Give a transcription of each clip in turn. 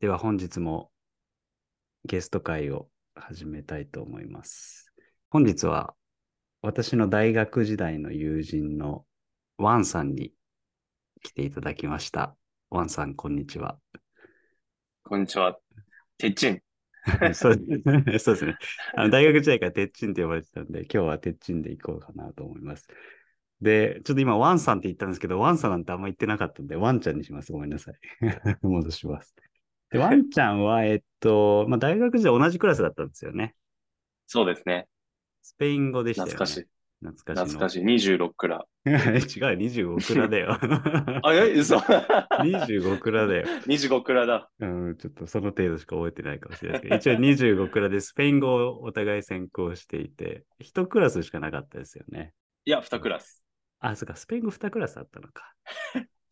では本日もゲスト会を始めたいと思います。本日は私の大学時代の友人のワンさんに来ていただきました。ワンさん、こんにちは。こんにちは。てっちん。そうですね。あの大学時代からてっちんって呼ばれてたんで、今日はてっちんで行こうかなと思います。で、ちょっと今、ワンさんって言ったんですけど、ワンさんなんてあんま言ってなかったんで、ワンちゃんにします。ごめんなさい。戻します。で、ワンちゃんは、えっと、まあ、大学時代同じクラスだったんですよね。そうですね。スペイン語でしたよね。懐かしい。懐かしいの。懐かしい。26クラ。違う、25クラだよ。あ、え、嘘。25クラだよ。25クラだ。うん、ちょっとその程度しか覚えてないかもしれないですけど、一応25クラでスペイン語をお互い専攻していて、1クラスしかなかったですよね。いや、2クラス。あ、そっか、スペイン語2クラスあったのか。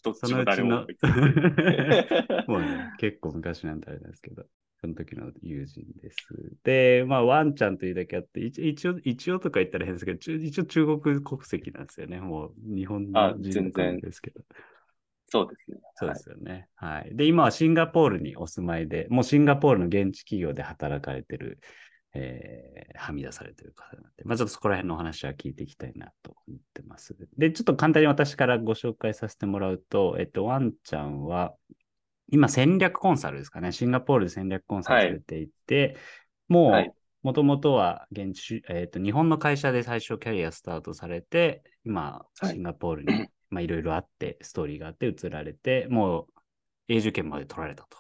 どっそのうちちも誰も。もうね、結構昔なんであれですけど、その時の友人です。で、まあ、ワンちゃんというだけあって、一一応、一応とか言ったら変ですけど、一応中国国籍なんですよね。もう日本人全然なんですけど。そうですね。そうではいすよね。はい。で、今はシンガポールにお住まいで、もうシンガポールの現地企業で働かれてる、えーはみ出されてる方なんで、まあちょっとそこら辺のお話は聞いていきたいなと思ってます。で、ちょっと簡単に私からご紹介させてもらうと、えっと、ワンちゃんは、今戦略コンサルですかね。シンガポールで戦略コンサルされていて、もう、はいもともとは現地、えっと、日本の会社で最初キャリアスタートされて、今、はいシンガポールに、まあいろいろあって、ストーリーがあって移られて、もう永住権まで取られたと。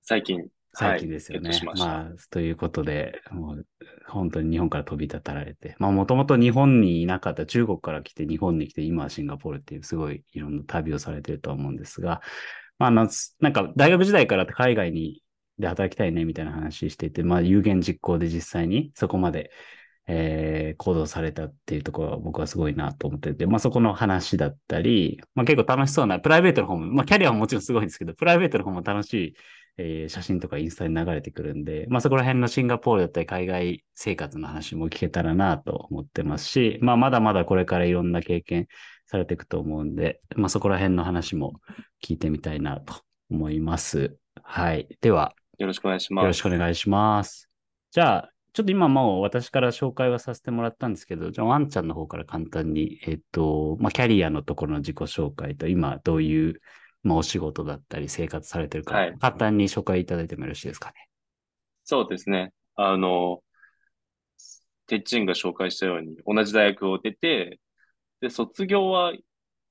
最近。最近ですよね。はいま。まあ、ということで、もう本当に日本から飛び立たれて、まあもともと日本にいなかった中国から来て日本に来て、今はシンガポールっていうすごいいろんな旅をされてるとは思うんですが、まあな、なんか大学時代から海外にで働きたいねみたいな話していて、まあ有言実行で実際にそこまで、えー行動されたっていうところは僕はすごいなと思ってて、まあそこの話だったり、まあ結構楽しそうな、プライベートの方も、まあキャリアももちろんすごいんですけど、プライベートの方も楽しい、えー写真とかインスタに流れてくるんで、まあそこら辺のシンガポールだったり海外生活の話も聞けたらなと思ってますし、まあまだまだこれからいろんな経験されていくと思うんで、まあそこら辺の話も聞いてみたいなと思います。はい。では、よろしくお願いしよろます。しくお願いします。じゃあ、ちょっと今もう私から紹介はさせてもらったんですけど、じゃあワンちゃんの方から簡単に、えっと、まあ、キャリアのところの自己紹介と、今どういう、まあ、お仕事だったり生活されてるか、はい簡単に紹介いただいてもよろしいですかね？そうですね。あの、てっちんが紹介したように、同じ大学を出て、で、卒業は、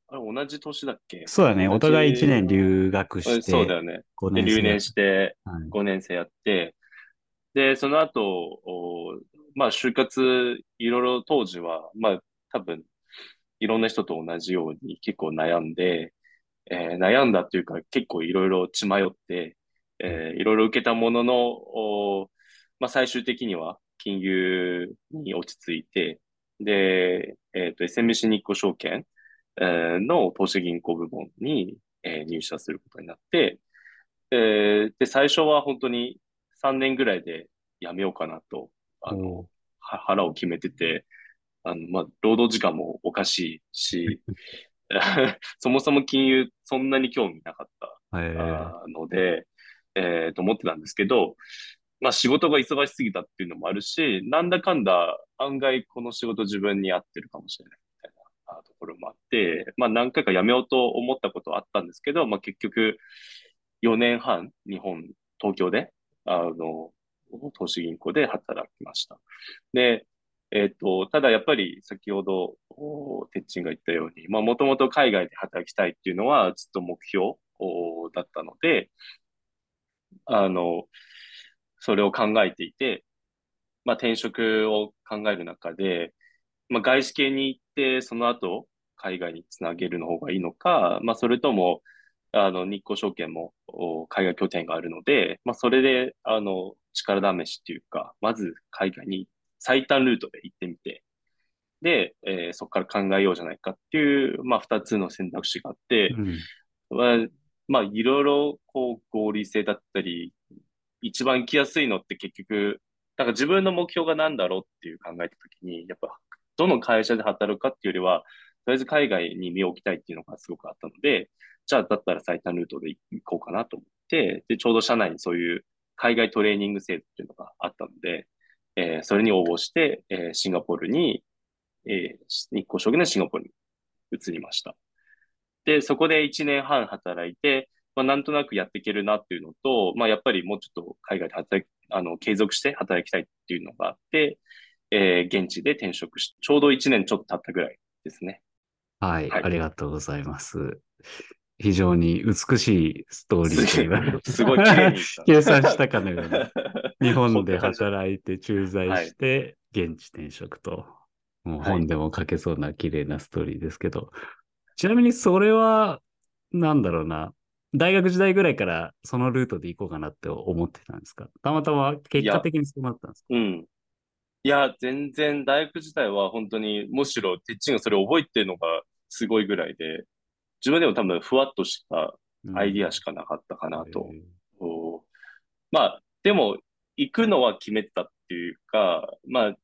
あれ、同じ年だっけ？そうだね。お互い1年留留学して、そうだよね。5で、留年して、はい5年生やって、で、その後、おまあ、就活、いろいろ当時は、まあ、多分、いろんな人と同じように結構悩んで、えー悩んだっていうか、結構いろいろ血迷って、えーいろいろ受けたものの、おまあ、最終的には金融に落ち着いて、で、えっと、SMBC 日興証券、えーの投資銀行部門に、えー入社することになって、えーで、最初は本当に3年ぐらいで辞めようかなと、あの、おは腹を決めてて、あの、まあ、労働時間もおかしいし、そもそも金融そんなに興味なかったので、えーと思ってたんですけど、まあ仕事が忙しすぎたっていうのもあるし、なんだかんだ案外この仕事自分に合ってるかもしれないみたいなあところもあって、まあ何回か辞めようと思ったことはあったんですけど、まあ結局4年半日本、東京で、あの、投資銀行で働きました。で、えっと、ただやっぱり先ほど、てっちんが言ったように、まあもともと海外で働きたいっていうのはずっと目標だったので、あの、それを考えていて、まあ転職を考える中で、まあ外資系に行って、その後海外につなげるの方がいいのか、まあそれとも、あの、日興証券も海外拠点があるので、まあそれで、あの、力試しっていうか、まず海外に行っ最短ルートで行ってみて、で、えーそこから考えようじゃないかっていう、まあ二つの選択肢があって、うん。まあ、まあ、いろいろ、こう、合理性だったり、一番行きやすいのって結局、なんか自分の目標が何だろうっていう考えたときに、やっぱ、どの会社で働くかっていうよりは、とりあえず海外に身を置きたいっていうのがすごくあったので、じゃあ、だったら最短ルートで行こうかなと思って、で、ちょうど社内にそういう海外トレーニング制度っていうのがあったので、えー、それに応募して、えー、シンガポールに、えー、日光証券のシンガポールに移りました。で、そこで1年半働いて、まあ、なんとなくやっていけるなっていうのと、まあ、やっぱりもうちょっと海外で働き、あの、継続して働きたいっていうのがあって、えー、現地で転職して、ちょうど1年ちょっと経ったぐらいですね。はい、はい、ありがとうございます。非常に美しいストーリーすごい綺麗に 計算したかのような。日本で働いて駐在して、現地転職と。もう本でも書けそうな綺麗なストーリーですけど。ちなみにそれは、なんだろうな。大学時代ぐらいからそのルートで行こうかなって思ってたんですか？たまたま結果的にそうなったんですか？うん。いや、全然大学時代は本当に、むしろテッチンがそれを覚えてるのがすごいぐらいで、自分でも多分ふわっとしたアイディアしかなかったかなと。うん、まあ、でも、行くのは決めてたっていうか、まあ、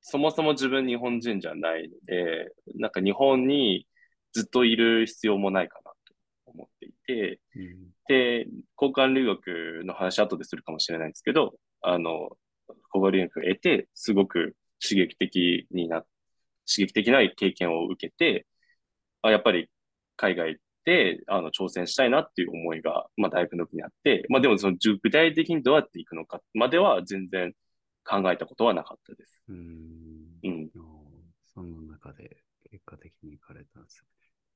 そもそも自分日本人じゃないので、なんか日本にずっといる必要もないかなと思っていて、うん、で、交換留学の話後でするかもしれないんですけど、あの、交換留学を得て、すごく刺激的にな、刺激的な経験を受けて、あやっぱり海外であの挑戦したいなっていう思いが、まあ、大学の時にあって、まあ、でもその具体的にどうやっていくのかまでは全然考えたことはなかったです。うん。うん。その中で結果的に行かれたんです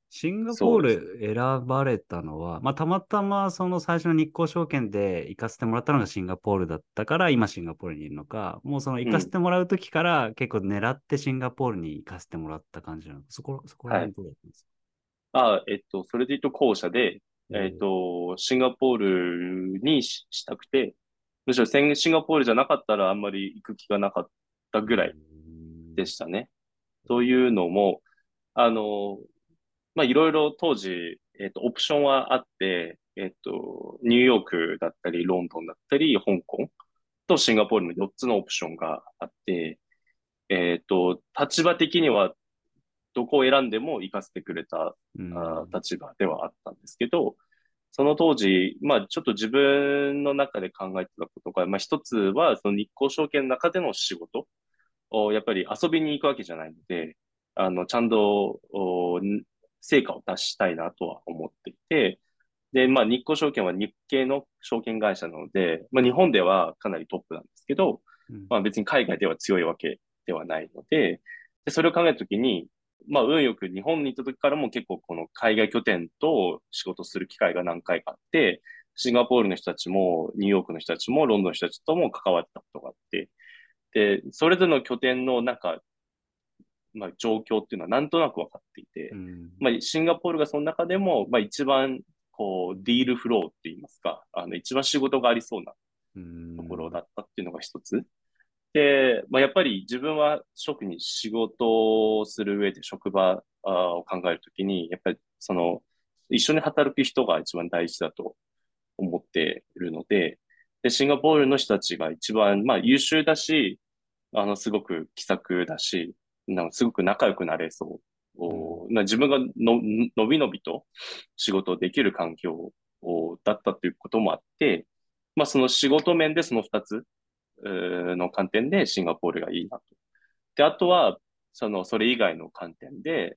シンガポール選ばれたのは、まあ、たまたまその最初の日興証券で行かせてもらったのがシンガポールだったから、今シンガポールにいるのか、もうその行かせてもらうときから結構狙ってシンガポールに行かせてもらった感じなのそこ、そこら辺どうだったんですか、あ、えっと、それで言うと後者で、えっと、シンガポールにしたくて、むしろシンガポールじゃなかったらあんまり行く気がなかったぐらいでしたね。というのも、あの、まあ、いろいろ当時、えっと、オプションはあって、えっと、ニューヨークだったり、ロンドンだったり、香港とシンガポールの4つのオプションがあって、えっと、立場的にはどこを選んでも行かせてくれた、うん、立場ではあったんですけど、その当時、まあちょっと自分の中で考えてたことが、まあ一つはその日光証券の中での仕事をやっぱり遊びに行くわけじゃないので、あの、ちゃんと成果を出したいなとは思っていて、で、まあ日光証券は日系の証券会社なので、まあ日本ではかなりトップなんですけど、うん、まあ別に海外では強いわけではないので、でそれを考えたときに、まあ、運よく日本に行った時からも結構この海外拠点と仕事する機会が何回かあって、シンガポールの人たちも、ニューヨークの人たちも、ロンドンの人たちとも関わったことがあって、で、それぞれの拠点のなんか、まあ、状況っていうのはなんとなく分かっていて、うん、まあ、シンガポールがその中でも、まあ、一番、こう、ディールフローって言いますか、あの、一番仕事がありそうなところだったっていうのが一つ。で、まあ、やっぱり自分は職に仕事をする上で職場を考えるときに、やっぱりその、一緒に働く人が一番大事だと思っているので、で、シンガポールの人たちが一番、まあ、優秀だし、あの、すごく気さくだし、なんかすごく仲良くなれそう。な自分がののびのびと仕事できる環境だったということもあって、まあ、その仕事面でその二つ、の観点でシンガポールがいいなと。で、あとは、その、それ以外の観点で、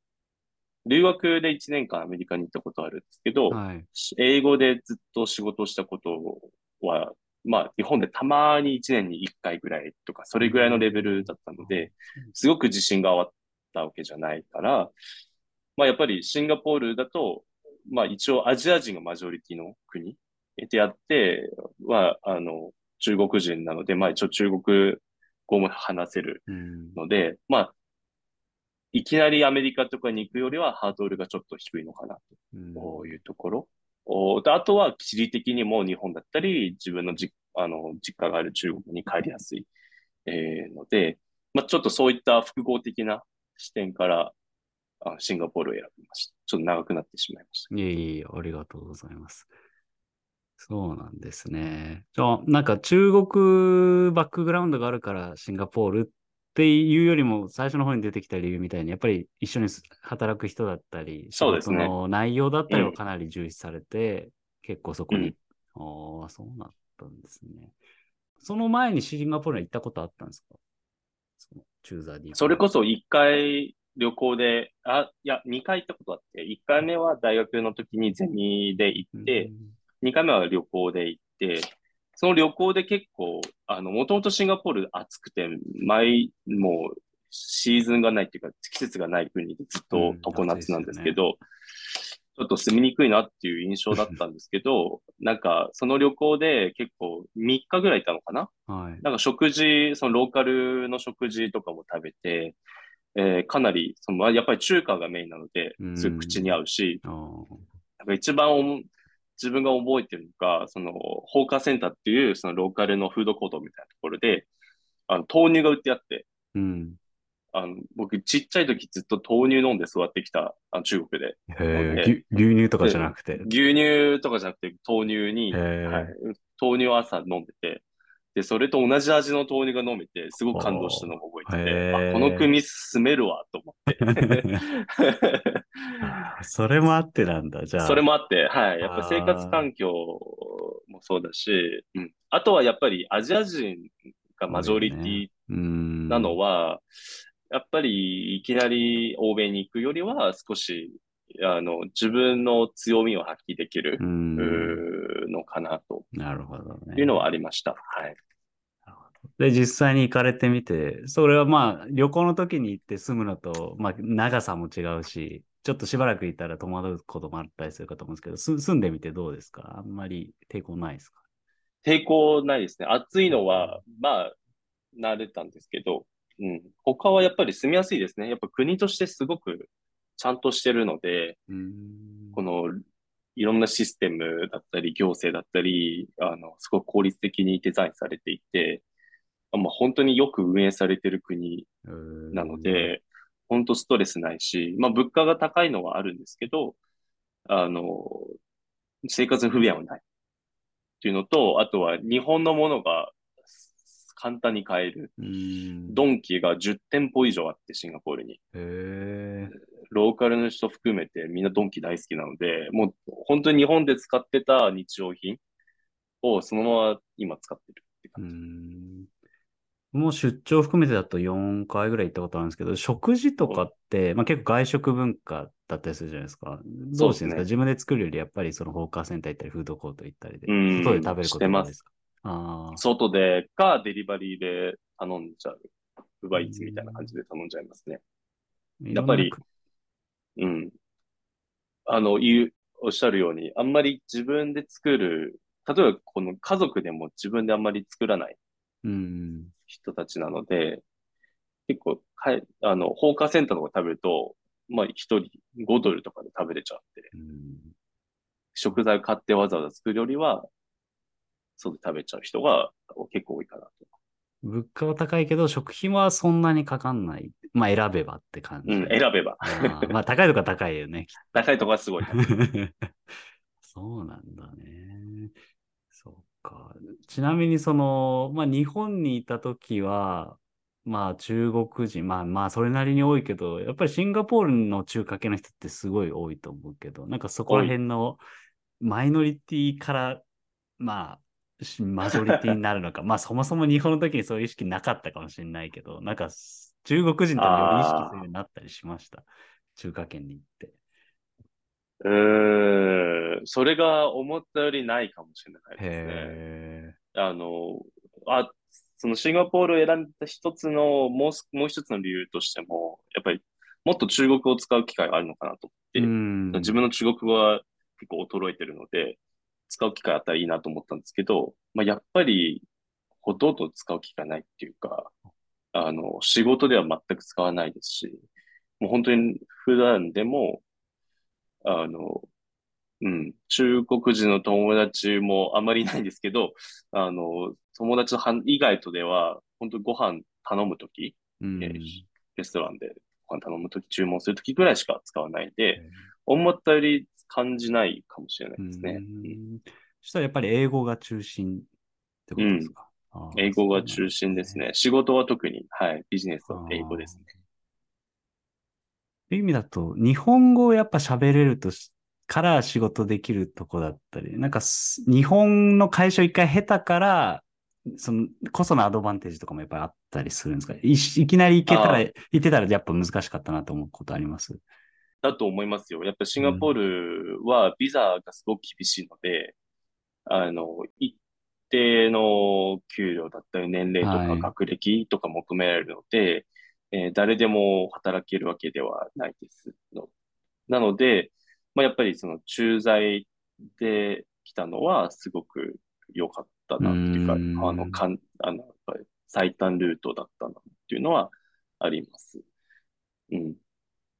留学で1年間アメリカに行ったことあるんですけど、はい、英語でずっと仕事したことは、まあ、日本でたまに1年に1回ぐらいとか、それぐらいのレベルだったので、すごく自信があったわけじゃないから、まあ、やっぱりシンガポールだと、まあ、一応アジア人がマジョリティの国であって、は、あの、中国人なので、まあ一応中国語も話せるので、うん、まあ、いきなりアメリカとかに行くよりはハードルがちょっと低いのかなというところ。うん、あとは地理的にも日本だったり、自分のじあの実家がある中国に帰りやすい、えー、ので、まあ、ちょっとそういった複合的な視点からあシンガポールを選びました。ちょっと長くなってしまいました。いえいえ、ありがとうございます。そうなんですね。じゃあ、なんか中国バックグラウンドがあるからシンガポールっていうよりも、最初の方に出てきた理由みたいに、やっぱり一緒に働く人だったり、そうですね。の内容だったりをかなり重視されて、うん、結構そこにああ、そうなったんですね。その前にシンガポールに行ったことあったんですか？その。それこそ一回旅行で、あ、いや、二回行ったことあって、一回目は大学の時にゼミで行って、二回目は旅行で行って、その旅行で結構、あの、もともとシンガポール暑くて、毎、もう、シーズンがないっていうか、季節がない国でずっと常夏なんですけど、ちょっと住みにくいなっていう印象だったんですけど、なんか、その旅行で結構3日ぐらいいたのかな？はい。なんか食事、そのローカルの食事とかも食べて、えーかなり、その、まあやっぱり中華がメインなのでう、んすぐ口に合うし。なんか一番自分が覚えてるのが、その、ホーカーセンターっていう、そのローカルのフードコートみたいなところで、あの、豆乳が売ってあって、うん。あの、僕ちっちゃい時ずっと豆乳飲んで育ってきた、あの中国で。へえ、牛牛乳とかじゃなくて。牛乳とかじゃなくて豆乳に、はい、豆乳を朝飲んでて、で、それと同じ味の豆乳が飲めて、すごく感動したのを覚えてへて、この国住めるわ、と思って。それもあってなんだ、じゃあ。それもあって、はい。やっぱ生活環境もそうだし、うん。あとはやっぱりアジア人がマジョリティうん。なのは、やっぱりいきなり欧米に行くよりは少し、あの、自分の強みを発揮できるのかなとなるほどね。いうのはありました。はい。で、実際に行かれてみて、それはまあ、旅行の時に行って住むのと、まあ、長さも違うし、ちょっとしばらくいたら戸惑うこともあったりするかと思うんですけど、す住んでみてどうですか？あんまり抵抗ないですか？抵抗ないですね。暑いのは、まあ、慣れたんですけど、うん。他はやっぱり住みやすいですね。やっぱ国としてすごくちゃんとしてるので、うん。この、いろんなシステムだったり、行政だったり、あの、すごく効率的にデザインされていて、あまあ、本当によく運営されてる国なので、本当ストレスないし、まあ、物価が高いのはあるんですけど、あの、生活に不便はない。っていうのと、あとは日本のものが簡単に買える。うん。ドンキが10店舗以上あって、シンガポールに。ローカルの人含めてみんなドンキ大好きなので、もう本当に日本で使ってた日用品をそのまま今使ってるってう感じ。ん。もう出張含めてだと4回ぐらい行ったことあるんですけど、食事とかって、まあ結構外食文化だったりするじゃないですか。どうしてるんですかそうですね自分で作るよりやっぱりそのホーカーセンター行ったり、フードコート行ったりで、うん外で食べることですか？外でかデリバリーで頼んじゃう。ウバイーツみたいな感じで頼んじゃいますね。やっぱりうん。あの、言う、おっしゃるように、あんまり自分で作る、例えばこの家族でも自分であんまり作らないうん。人たちなので、結構かえ、あの、放火センターとか食べると、まあ、一人5ドルとかで食べれちゃって、うん食材買ってわざわざ作るよりは、外で食べちゃう人が結構多いかなと。物価は高いけど、食費はそんなにかかんない。まあ選べばって感じ。うん、選べば。あーまあ高いとか高いよね。高いとこはすごい。そうなんだね。そうか。ちなみにその、まあ日本にいたときは、まあ中国人、まあまあそれなりに多いけど、やっぱりシンガポールの中華系の人ってすごい多いと思うけど、なんかそこら辺のマイノリティから、まあ、しマジョリティになるのか。まあそもそも日本の時にそういう意識なかったかもしれないけど、なんか中国人とかより意識するようになったりしました？中華圏に行って。うーん、それが思ったよりないかもしれないですね。へあの、あ、そのシンガポールを選んだ一つの、もうす、もう一つの理由としても、やっぱりもっと中国語を使う機会があるのかなと思って。自分の中国語は結構衰えてるので、使う機会あったらいいなと思ったんですけど、まあ、やっぱり、ほとんど使う機会ないっていうか、あの、仕事では全く使わないですし、もう本当に普段でも、あの、うん、中国人の友達もあまりいないんですけど、あの、友達のは以外とでは、本当にご飯頼むとき、うん。えーレストランでご飯頼むとき、注文するときぐらいしか使わないんで、思ったより感じないかもしれないですね。ううん。んそしたらやっぱり英語が中心ってことですか、あー英語が中心ですね。仕事は特に、はい、ビジネスは英語ですね。という意味だと、日本語をやっぱ喋れるとしから仕事できるとこだったり、なんかす日本の会社を一回経たから、その、こそのアドバンテージとかもやっぱりあったりするんですか？いいきなり行けたら、あ行ってたらやっぱ難しかったなと思うことあります？だと思いますよ。やっぱシンガポールはビザがすごく厳しいので、あの、一定の給料だったり年齢とはいか学歴とか求められるので、えー誰でも働けるわけではないですの。なので、まあ、やっぱりその駐在で来たのはすごく良かったなっていうか、うあの、かん、あの、やっぱり最短ルートだったなっていうのはあります。うん。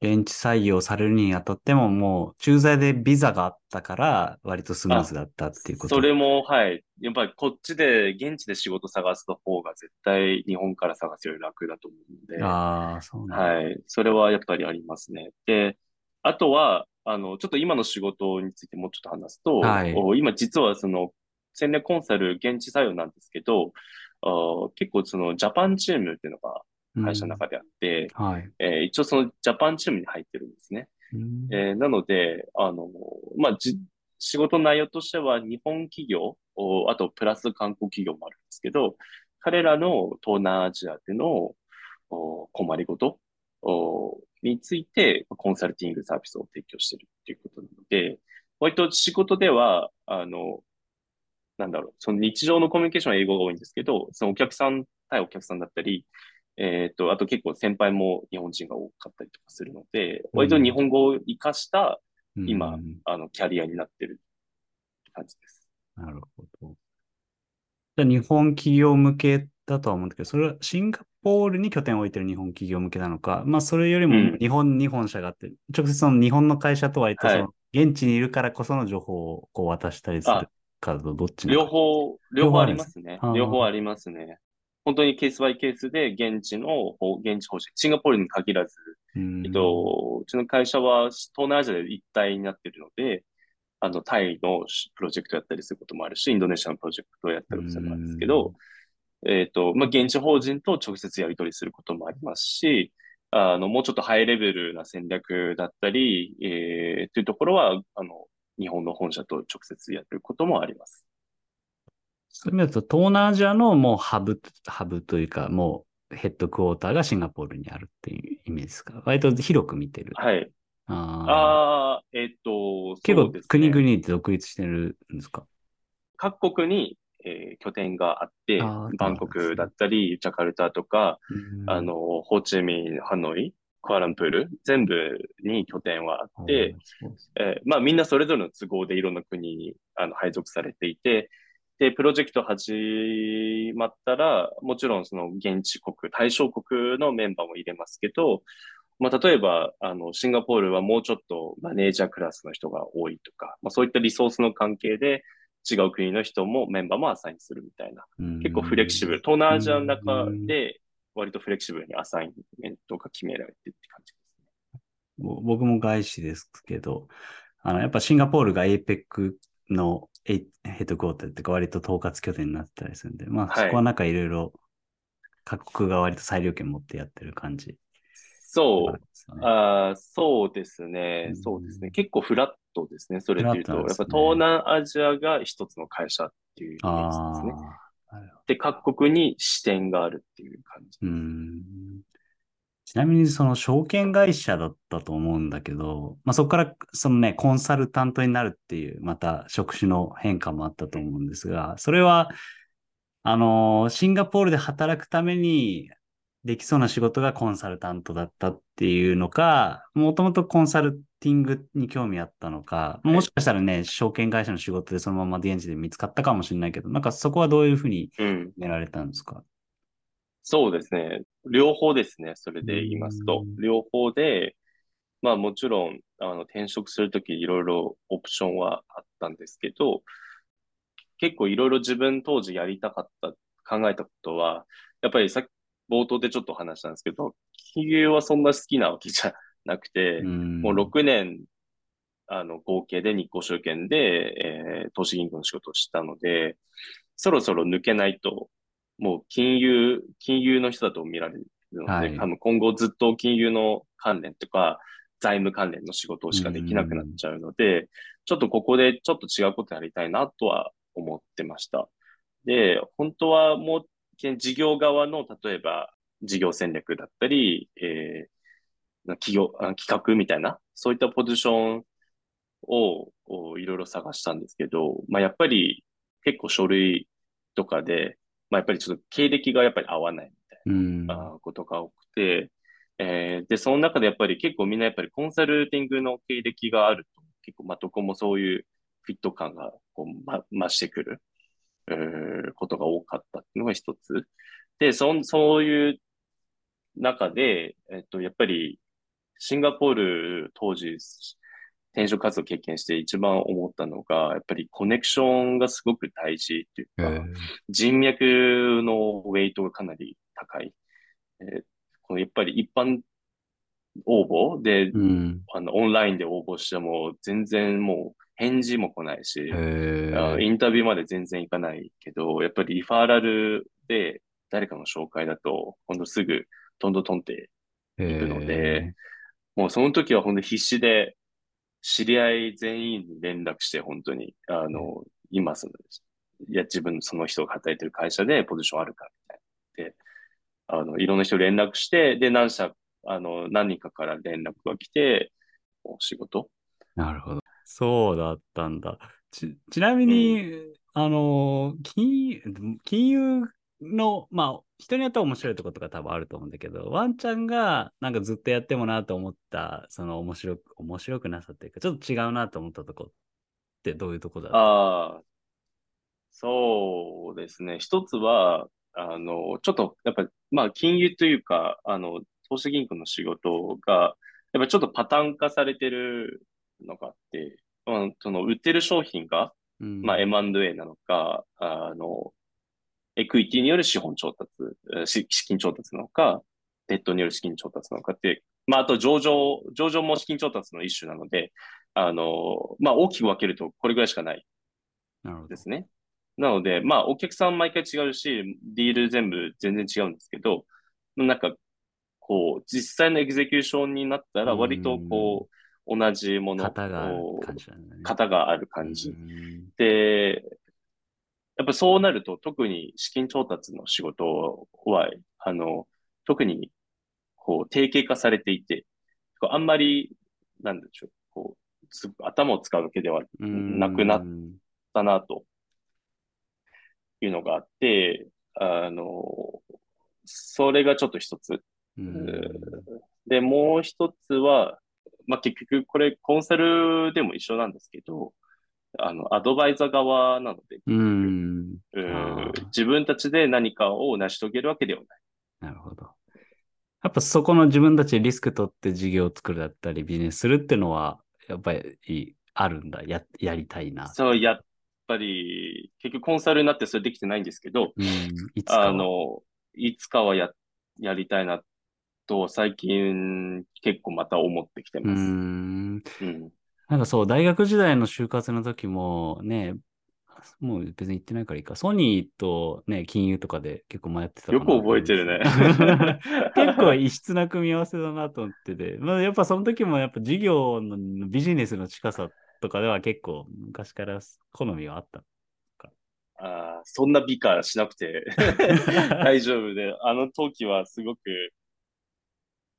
現地採用されるにあたってももう駐在でビザがあったから割とスムーズだったっていうことそれも、はい。やっぱりこっちで、現地で仕事探す方が絶対日本から探すより楽だと思うので、ああ、そうなんだ。はい。それはやっぱりありますね。で、あとは、あの、ちょっと今の仕事についてもうちょっと話すと、はいお今実はその、戦略コンサル現地採用なんですけど、あ結構そのジャパンチームっていうのが会社の中であって、うんはい。えー一応そのジャパンチームに入ってるんですね。うんえーなので、あの、まあ、じ、仕事の内容としては日本企業、おあとプラス韓国企業もあるんですけど、彼らの東南アジアでのお困りごとおについてコンサルティングサービスを提供しているっていうことなので、割と仕事では、あの、なんだろう、その日常のコミュニケーションは英語が多いんですけど、そのお客さん、対お客さんだったり、えっと、あと結構先輩も日本人が多かったりとかするので、割と日本語を活かした、今うんあの、キャリアになってる感じです。なるほど。じゃあ日本企業向けだとは思うんだけど、それはシンガポールに拠点を置いてる日本企業向けなのか、まあそれよりもうん日本に本社があって、直接その日本の会社と割とそはいの現地にいるからこその情報をこう渡したりするあかとどっち。両方、両方ありますね両方ありますね。本当にケースバイケースで現地の、ほ現地方針、シンガポールに限らず、うんえっと、うちの会社は東南アジアで一体になっているので、あの、タイのプロジェクトやったりすることもあるし、インドネシアのプロジェクトをやったりすることもあるんですけど、えっと、まあ、現地法人と直接やり取りすることもありますし、あの、もうちょっとハイレベルな戦略だったり、えー、というところは、あの、日本の本社と直接やることもあります。そういう意味だと、東南アジアのもうハブ、ハブというか、もうヘッドクォーターがシンガポールにあるっていうイメージですか？割と広く見てる。はい。ああ。えっと、結構国々って独立してるんですか？各国に、えー拠点があってバンコクだったり、ジャカルタとか、あ、の、ホーチミン、ハノイ、クアランプール、全部に拠点はあうんって、、えーまあみんなそれぞれの都合でいろんな国にあの配属されていて、で、プロジェクト始まったら、もちろんその現地国、対象国のメンバーも入れますけど、まあ例えば、あの、シンガポールはもうちょっとマネージャークラスの人が多いとか、まあそういったリソースの関係で違う国の人もメンバーもアサインするみたいな、結構フレキシブル、東南アジアの中で割とフレキシブルにアサインメントが決められてって感じですね。ぼ僕も外資ですけど、あの、やっぱシンガポールが APEC のエヘッドクォーターって割と統括拠点になってたりするんで、まあはいそこはなんかいろいろ各国が割と裁量権持ってやってる感じ。そう、あーそうですねう。んそうですね。結構フラットですね。それで言うと、やっぱ東南アジアが一つの会社っていうイメージあですね。で、各国に支店があるっていう感じ。うんちなみにその証券会社だったと思うんだけど、まあ、そこからそのね、コンサルタントになるっていう、また職種の変化もあったと思うんですが、それは、あの、シンガポールで働くためにできそうな仕事がコンサルタントだったっていうのか、もともとコンサルティングに興味あったのか、いもしかしたらね、証券会社の仕事でそのまま現地で見つかったかもしれないけど、なんかそこはどういうふうにうん。決められたんですか？そうですね。両方ですね。それで言いますとうん。両方で、まあもちろん、あの、転職するときいろいろオプションはあったんですけど、結構いろいろ自分当時やりたかった、考えたことは、やっぱりさっき冒頭でちょっと話したんですけど、企業はそんな好きなわけじゃなくて、もう6年、あの、合計で日光証券で、えー投資銀行の仕事をしたので、そろそろ抜けないと、もう金融、金融の人だと見られるので、はい多分今後ずっと金融の関連とか、財務関連の仕事しかできなくなっちゃうので、ちょっとここでちょっと違うことやりたいなとは思ってました。で、本当はもう、事業側の、例えば、事業戦略だったり、えー、企業、企画みたいな、そういったポジションをいろいろ探したんですけど、まあ、やっぱり結構書類とかで、まあ、やっぱりちょっと経歴がやっぱり合わないみたいなことが多くて、えー、で、その中でやっぱり結構みんなやっぱりコンサルティングの経歴があると、結構まあどこもそういうフィット感がこう、ま、増してくる、えー、ことが多かったっていうのが一つ。で、そそういう中で、えっと、やっぱりシンガポール当時転職活動を経験して一番思ったのが、やっぱりコネクションがすごく大事っていうか、人脈のウェイトがかなり高い。えー、このやっぱり一般応募で、うん、あのオンラインで応募しても全然もう返事も来ないし、インタビューまで全然行かないけど、やっぱりリファーラルで誰かの紹介だと、今度すぐトントントンっていくので、もうその時は本当必死で知り合い全員に連絡して、本当に、あの、今その、いや、自分その人が働いてる会社でポジションあるかみたいな。で、あの、いろんな人連絡して、で、何社、あの、何人かから連絡が来て、お仕事？なるほど。そうだったんだ。ち、ちなみに、うん、あの、金、金融の、まあ、人によっては面白いところとか多分あると思うんだけど、ワンちゃんがなんかずっとやってもなと思った、その面白く、面白くなさっていうか、ちょっと違うなと思ったとこってどういうとこだああ、そうですね。一つは、あの、ちょっと、やっぱり、まあ、金融というか、あの、投資銀行の仕事が、やっぱりちょっとパターン化されてるのがあって、まあ、その、売ってる商品が、うん、まあ、M&A なのか、あの、エクイティによる資本調達、資金調達なのか、デッドによる資金調達なのかって、まあ、あと上場、上場も資金調達の一種なので、あの、まあ、大きく分けるとこれぐらいしかない。ですね。なので、まあ、お客さん毎回違うし、ディール全部全然違うんですけど、なんか、こう、実際のエグゼキューションになったら、割とこう、同じもの、型がある感じ、ね、型がある感じ。で、やっぱそうなると、特に資金調達の仕事は、あの、特に、こう、定型化されていて、あんまり、なんでしょう、こう、頭を使うわけではなくなったな、というのがあって、あの、それがちょっと一つ。で、もう一つは、まあ、結局、これ、コンサルでも一緒なんですけど、あの、アドバイザー側なので、うん自分たちで何かを成し遂げるわけではない。なるほど。やっぱそこの自分たちでリスク取って事業を作るだったりビジネスするっていうのは、やっぱりあるんだ。や、やりたいな。そう、やっぱり、結局コンサルになってそれできてないんですけど、うん、いつかあの、いつかはや、やりたいなと、最近結構また思ってきてます。うん、うんなんかそう、大学時代の就活の時もね、もう別に言ってないからいいか。ソニーとね、金融とかで結構迷ってたよく覚えてるね。結構異質な組み合わせだなと思ってて。まあ、やっぱその時もやっぱ事業のビジネスの近さとかでは結構昔から好みはあったああ、そんな美化しなくて 大丈夫で、あの時はすごく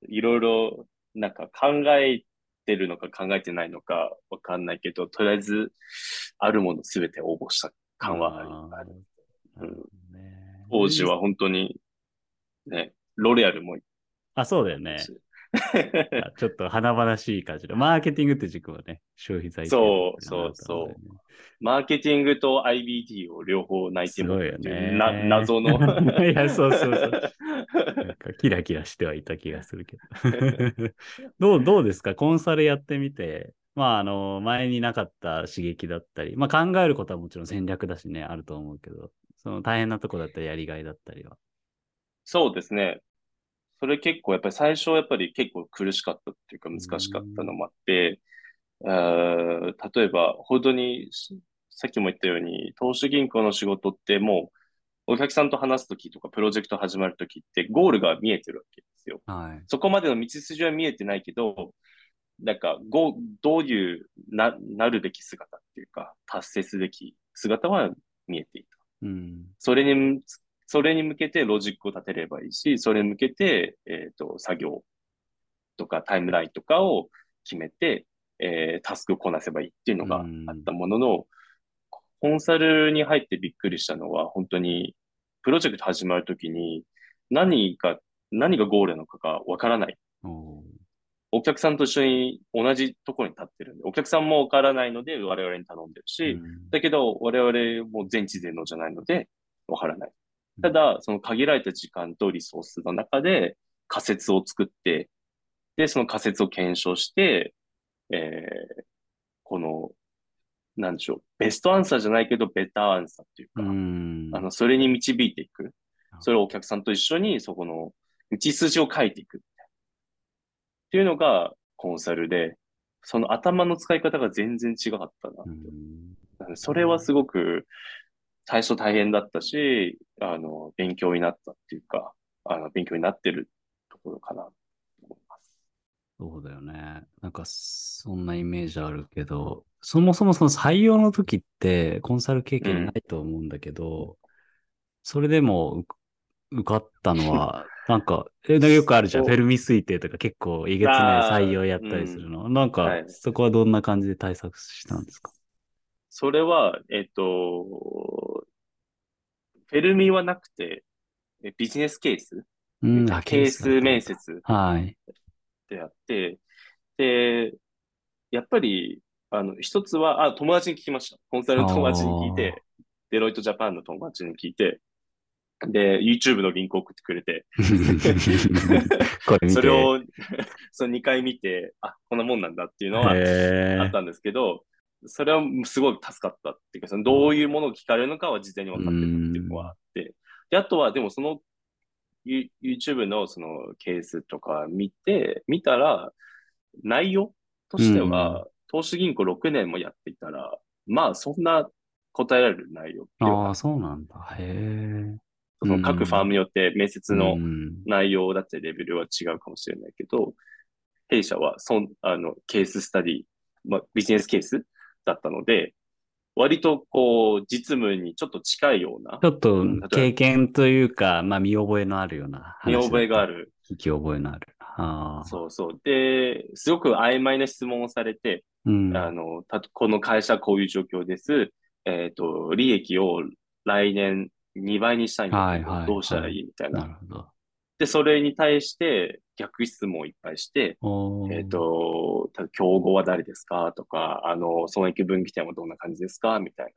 いろいろなんか考えてるのか考えてないのかわかんないけど、とりあえず、あるものすべて応募した感はある。うん、当時は本当に、ね、ロレアルも。あ、そうだよね。ちょっと華々しい感じの。マーケティングって軸はね、消費財そうそうそう。マーケティングと IBD を両方泣いてもるっていうな謎の。いや、そうそうそう。なんかキラキラしてはいた気がするけど。どう、どうですか？コンサルやってみて。まあ、あの、前になかった刺激だったり、まあ考えることはもちろん戦略だしね、あると思うけど、その大変なとこだったりやりがいだったりは。そうですね。それ結構やっぱり最初やっぱり結構苦しかったっていうか難しかったのもあって、例えば本当にさっきも言ったように投資銀行の仕事ってもうお客さんと話すときとかプロジェクト始まるときってゴールが見えてるわけですよ。はい、そこまでの道筋は見えてないけど、なんか、ご、どういうな、なるべき姿っていうか、達成すべき姿は見えていた。うん。それに、それに向けてロジックを立てればいいし、それに向けて、えっ、と、作業とかタイムラインとかを決めて、えータスクをこなせばいいっていうのがあったものの、コンサルに入ってびっくりしたのは、本当に、プロジェクト始まるときに、何が、何がゴールなのかがわからない。お客さんと一緒に同じところに立ってるんで、お客さんもわからないので我々に頼んでるし、うんだけど我々も全知全能じゃないのでわからないうん。ただ、その限られた時間とリソースの中で仮説を作って、で、その仮説を検証して、えーこの、なんでしょう、ベストアンサーじゃないけど、ベターアンサーっていうか、うん。あの、それに導いていく。それをお客さんと一緒に、そこの道筋を書いていく。っていうのがコンサルで、その頭の使い方が全然違かったな。それはすごく最初大変だったし、あの、勉強になったっていうか、あの、勉強になってるところかなと思います。そうだよね。なんか、そんなイメージあるけど、そもそもその採用の時ってコンサル経験ないと思うんだけど、それでも受受かったのは、なんか、え、なんかよくあるじゃん。フェルミ推定とか結構えげつない採用やったりするの。なんか、はいそこはどんな感じで対策したんですか？それは、えっと、フェルミはなくて、えビジネスケース？うん、ケース面。接はい。であって、で、やっぱり、あの、一つは、あ、友達に聞きました。コンサルの友達に聞いて、デロイトジャパンの友達に聞いて、で、YouTube のリンクを送ってくれ て。それを、その2回見て、あ、こんなもんなんだっていうのはあったんですけど、それはすごい助かったっていうか、そのどういうものを聞かれるのかは事前に分かってたっていうのはあって、で、あとはでもその You- YouTube のそのケースとか見て、見たら、内容としては、投資銀行6年もやっていたら、まあそんな答えられる内容ではないああ、そうなんだ。へえ。その各ファームによって面接のうん内容だったりレベルは違うかもしれないけど、弊社はそんあのケーススタディ、まあ、ビジネスケースだったので、割とこう、実務にちょっと近いようなち、ょっと経験というか、まあ見覚えのあるような。見覚えがある。聞き覚えのある。ああ。そうそう。で、すごく曖昧な質問をされて、うん。あの、たこの会社はこういう状況です。えっ、と、利益を来年2倍にしたいんだけど、はいはいどうしたらいいみたいな。なるほど。で、それに対して逆質問をいっぱいして、えっ、と、た競合は誰ですか？とか、あの、損益分岐点はどんな感じですか？みたい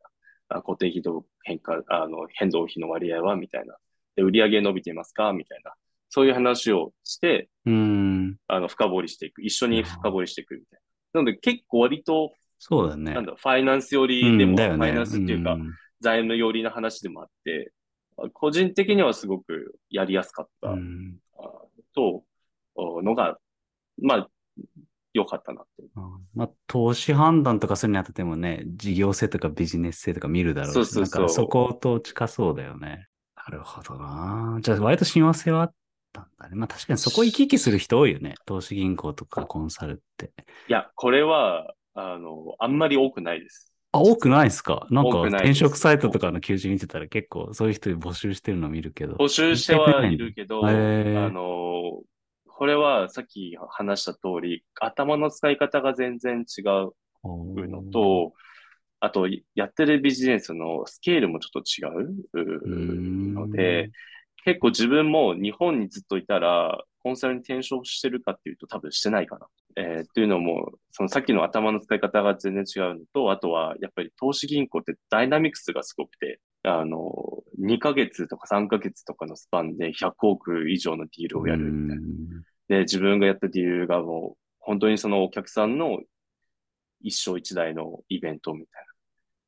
な。あ固定費と変化、あの、変動費の割合は？みたいな。で、売上伸びていますか？みたいな。そういう話をして、うん。あの、深掘りしていく。一緒に深掘りしていくみたいな。なので、結構割と、そうだね。なんだ、ファイナンス寄りでも、うんね。ファイナンスっていうか、ん財務寄りな話でもあって、個人的にはすごくやりやすかった、と、おのが、まあ、良かったなって。うんまあ、投資判断とかするにあたってもね、事業性とかビジネス性とか見るだろうし、そうそうそうなんかそこと近そうだよね。なるほどな。じゃあ、割と親和性はあったんだね。まあ確かにそこ行き来する人多いよね。投資銀行とかコンサルって。いや、これは、あの、あんまり多くないです。あ、多くないですか？なんか転職サイトとかの求人見てたら結構そういう人募集してるの見るけど。募集してはいるけど、あの、これはさっき話した通り、頭の使い方が全然違うのと、あと、やってるビジネスのスケールもちょっと違うので、結構自分も日本にずっといたら、コンサルに転職してるかっていうと多分してないかな。えーっていうのも、そのさっきの頭の使い方が全然違うのと、あとはやっぱり投資銀行ってダイナミクスがすごくて、あの、2ヶ月とか3ヶ月とかのスパンで100億以上のディールをやるみたいな。で、自分がやったディールがもう、本当にそのお客さんの一生一台のイベントみたいな。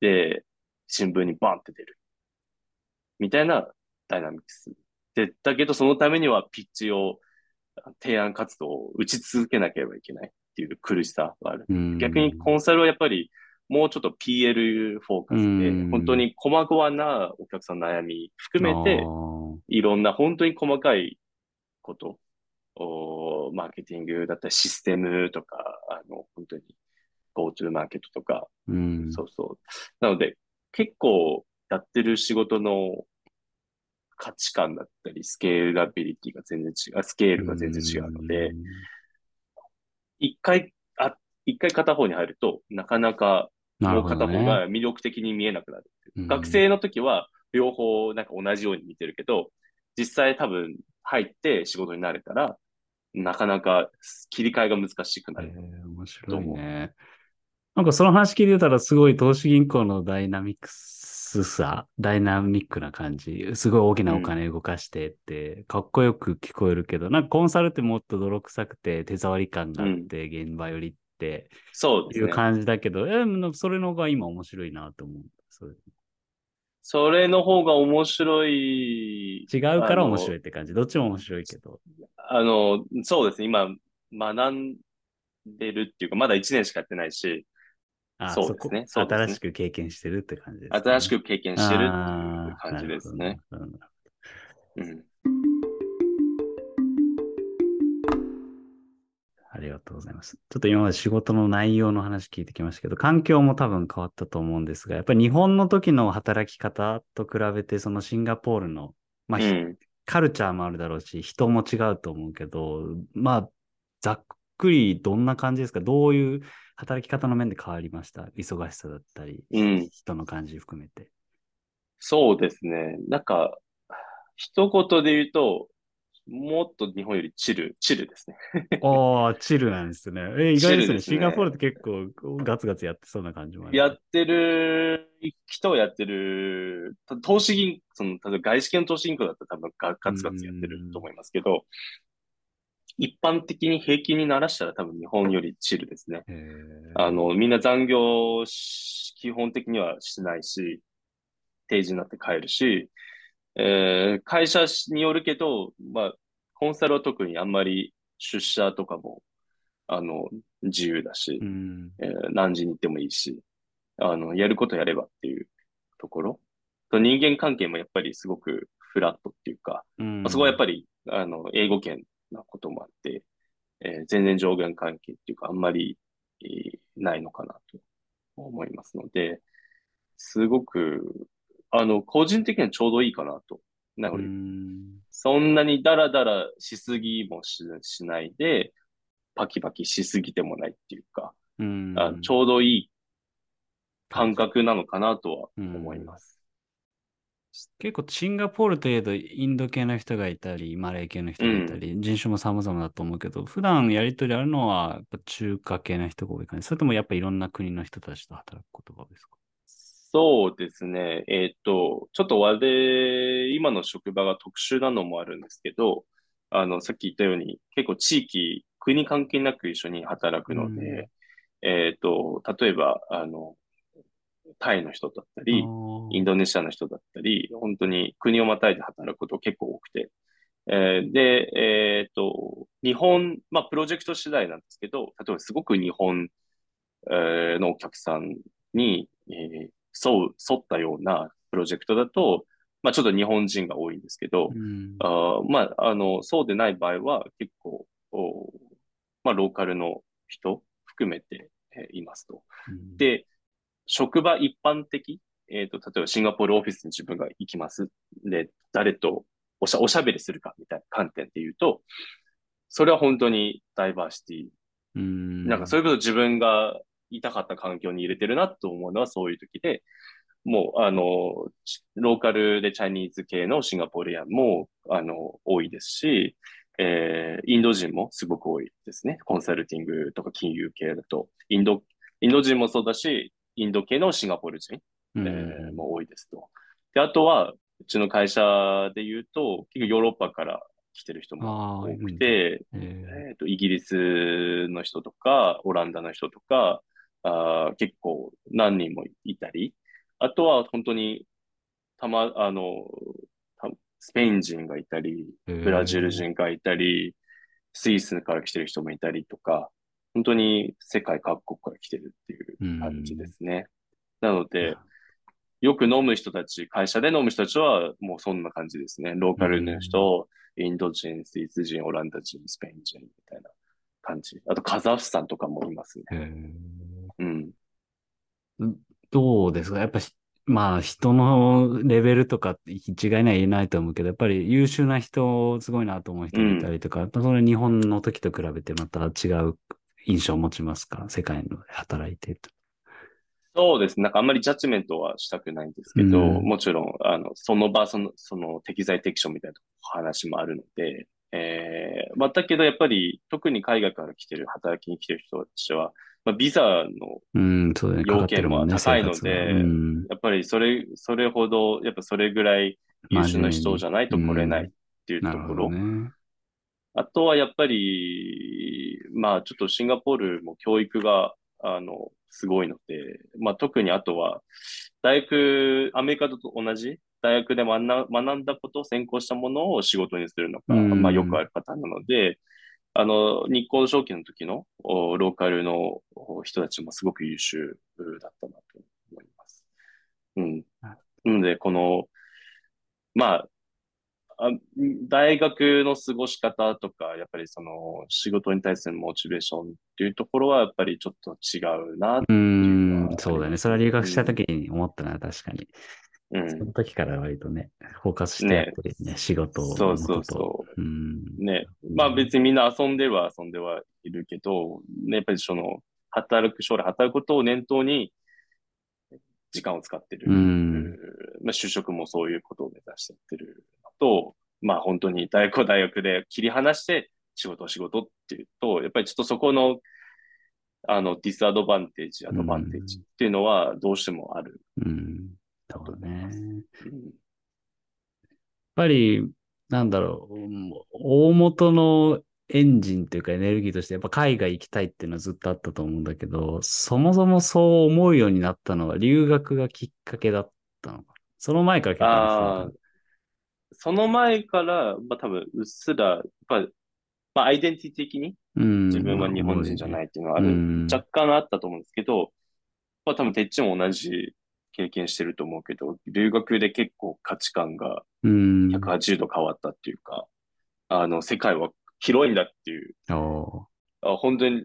で、新聞にバンって出る。みたいなダイナミクス。で、だけどそのためにはピッチを、提案活動を打ち続けなければいけないっていう苦しさがある。うん逆にコンサルはやっぱりもうちょっと PL フォーカスでうん、本当に細々なお客さんの悩み含めていろんな本当に細かいこと、おと、マーケティングだったりシステムとか、あの、本当に、GoTo マーケットとか、うん。そうそう。なので、結構やってる仕事の価値観だったり、スケーラビリティが全然違う、スケールが全然違うので、一回、あ、一回片方に入ると、なかなかなるもう片方。が魅力的に見えなくなるっていう。うん学生の時は両方なんか同じように見てるけど、実際多分入って仕事になれたら、なかなか切り替えが難しくなえる。ー面白いね。なんかその話聞いてたらすごい投資銀行のダイナミックスさ、ダイナミックな感じ、すごい大きなお金動かしてって、かっこよく聞こえるけど、なんかコンサルってもっと泥臭くて手触り感があって、現場寄りっていうそうですね。感じだけど、えーそれの方が今面白いなと思う。それそれの方が面白い。違うから面い。白いって感じ。どっちも面白いけど。あの、そうですね。今、学んでるっていうか、まだ1年しかやってないし、あそうですね。そうですね。新しく経験してるって感じです、ね。新しく経験してるっていう感じですね。。うん。ありがとうございます。ちょっと今まで仕事の内容の話聞いてきましたけど、環境も多分変わったと思うん。ですが、やっぱり日本の時の働き方と比べて、そのシンガポールの、まあ、ひうん。カルチャーもあるだろうし、人も違うと思うけど、まあ、ざっくりどんな感じですか？どういう働き方の面で変わりました？忙しさだったり、うん人の感じ含めて。そうですね。なんか、一言で言うと、もっと日本よりチル、チルですね。ああ、チルなんですね。え、意外ですね。すねシンガポールって結構ガツガツやってそうな感じもある。やってる人をやってる、た投資銀、その、例えば外資系の投資銀行だったら多分ガガツガツやってると思いますけど、一般的に平均にならしたら多分日本よりチルですね。あの、みんな残業し基本的にはしないし、定時になって帰るし、えー会社によるけど、まあ、コンサルは特にあんまり出社とかも、あの、自由だし、うん。えー何時に行ってもいいし、あの、やることやればっていうところ。と人間関係もやっぱりすごくフラットっていうか、うんまあそこはやっぱり、あの、英語圏なこともあって、えー全然上限関係っていうか、あんまり、えーないのかなと思いますので、すごく、あの、個人的にはちょうどいいかなと。なのうで、んそんなにダラダラしすぎもししないで、パキパキしすぎてもないっていうか、うんあちょうどいい感覚なのかなとは思います。結構シンガポールといえどインド系の人がいたり、マレー系の人がいたり、人種も様々だと思うけど、普段やりとりあるのは中華系の人が多い感じ。それともやっぱいろんな国の人たちと働くことが多いですか？そうですね。えっと、ちょっと我、今の職場が特殊なのもあるんですけど、あの、さっき言ったように、結構地域、国関係なく一緒に働くので、うんえっと、例えば、あの、タイの人だったり、インドネシアの人だったり、本当に国をまたいで働くこと結構多くて。えーで、えっと、日本、まあ、プロジェクト次第なんですけど、例えばすごく日本、えーのお客さんに、えー沿う、沿ったようなプロジェクトだと、まあ、ちょっと日本人が多いんですけど、うんあーまあ、あの、そうでない場合は結構、おまあ、ローカルの人含めて、えーいますと。うんで、職場一般的、えっ、と、例えばシンガポールオフィスに自分が行きます。で、誰とおしゃおしゃべりするかみたいな観点で言うと、それは本当にダイバーシティ。うんなんかそれこそ自分がいたかった環境に入れてるなと思うのはそういう時で、もう、あの、ちローカルでチャイニーズ系のシンガポールヤンも、あの、多いですし、えーインド人もすごく多いですね。コンサルティングとか金融系だと。インド、インド人もそうだし、インド系のシンガポール人、うん。えーも多いですと。で、あとは、うちの会社で言うと、結構ヨーロッパから来てる人も多くて、えー。と、イギリスの人とか、オランダの人とか、あー結構何人もいたり、あとは本当に、たま、あの、たスペイン人がいたり、ブラジル人がいたり、スイスから来てる人もいたりとか、本当に世界各国から来てるっていう感じですね。なので、よく飲む人たち、会社で飲む人たちはもうそんな感じですね。ローカルの人、インド人、スイス人、オランダ人、スペイン人みたいな感じ。あとカザフスタンとかもいますね。うん。どうですか？やっぱし、まあ人のレベルとか一概には言えないと思うけど、やっぱり優秀な人、すごいなと思う人がいたりとか、それ日本の時と比べてまた違う印象を持ちますか？世界の働いてると。そうですね。なんかあんまりジャッジメントはしたくないんですけど、うんもちろん、あの、その場、その、その適材適所みたいな話もあるので、えー、まあ、だけどやっぱり、特に海外から来てる、働きに来てる人たちは、まあ、ビザのうん、そうだね。要件も高いので生活がうん、やっぱりそれ、それほど、やっぱそれぐらい優秀な人じゃないと来れないっていうところ。どね。あとはやっぱり、まあちょっとシンガポールも教育が、あの、すごいので、まあ特にあとは、大学、アメリカと同じ大学で学んだ学んだこと、専攻したものを仕事にするのが、うんまあよくあるパターンなので、あの、日光証券の時のおローカルのお人たちもすごく優秀だったなと思います。うん。なので、この、まあ、あ大学の過ごし方とか、やっぱりその仕事に対するモチベーションっていうところは、やっぱりちょっと違うな。ううん、そうだね。それは留学した時に思ったな、確かに。うん。その時から割とね、フォーカスしてやってるね、仕事のこと。そうそうそううん。ね。まあ別にみんな遊んでは遊んではいるけど、ね、やっぱりその、働く、将来働くことを念頭に、時間を使ってる。うんまあ就職もそういうことを目指してやってるのと、まあ本当に大学は大学で切り離して仕事は仕事っていうと、やっぱりちょっとそこの、あの、ディスアドバンテージ、アドバンテージっていうのはどうしてもある。うん。そうだね。やっうんぱり、なんだろう、大元のエンジンというかエネルギーとして、やっぱ海外行きたいっていうのはずっとあったと思うんだけど、そもそもそう思うようになったのは留学がきっかけだったのかな。その前から結構その前から、まあ多分うっすら、やっぱ、まあアイデンティティ的にうん。自分は日本人じゃないっていうのはある、うん。若干あったと思うんですけど、まあ多分てっちも同じ経験してると思うけど、留学で結構価値観がうん。180度変わったっていうか、あの、世界は広いんだっていう、おあ本当に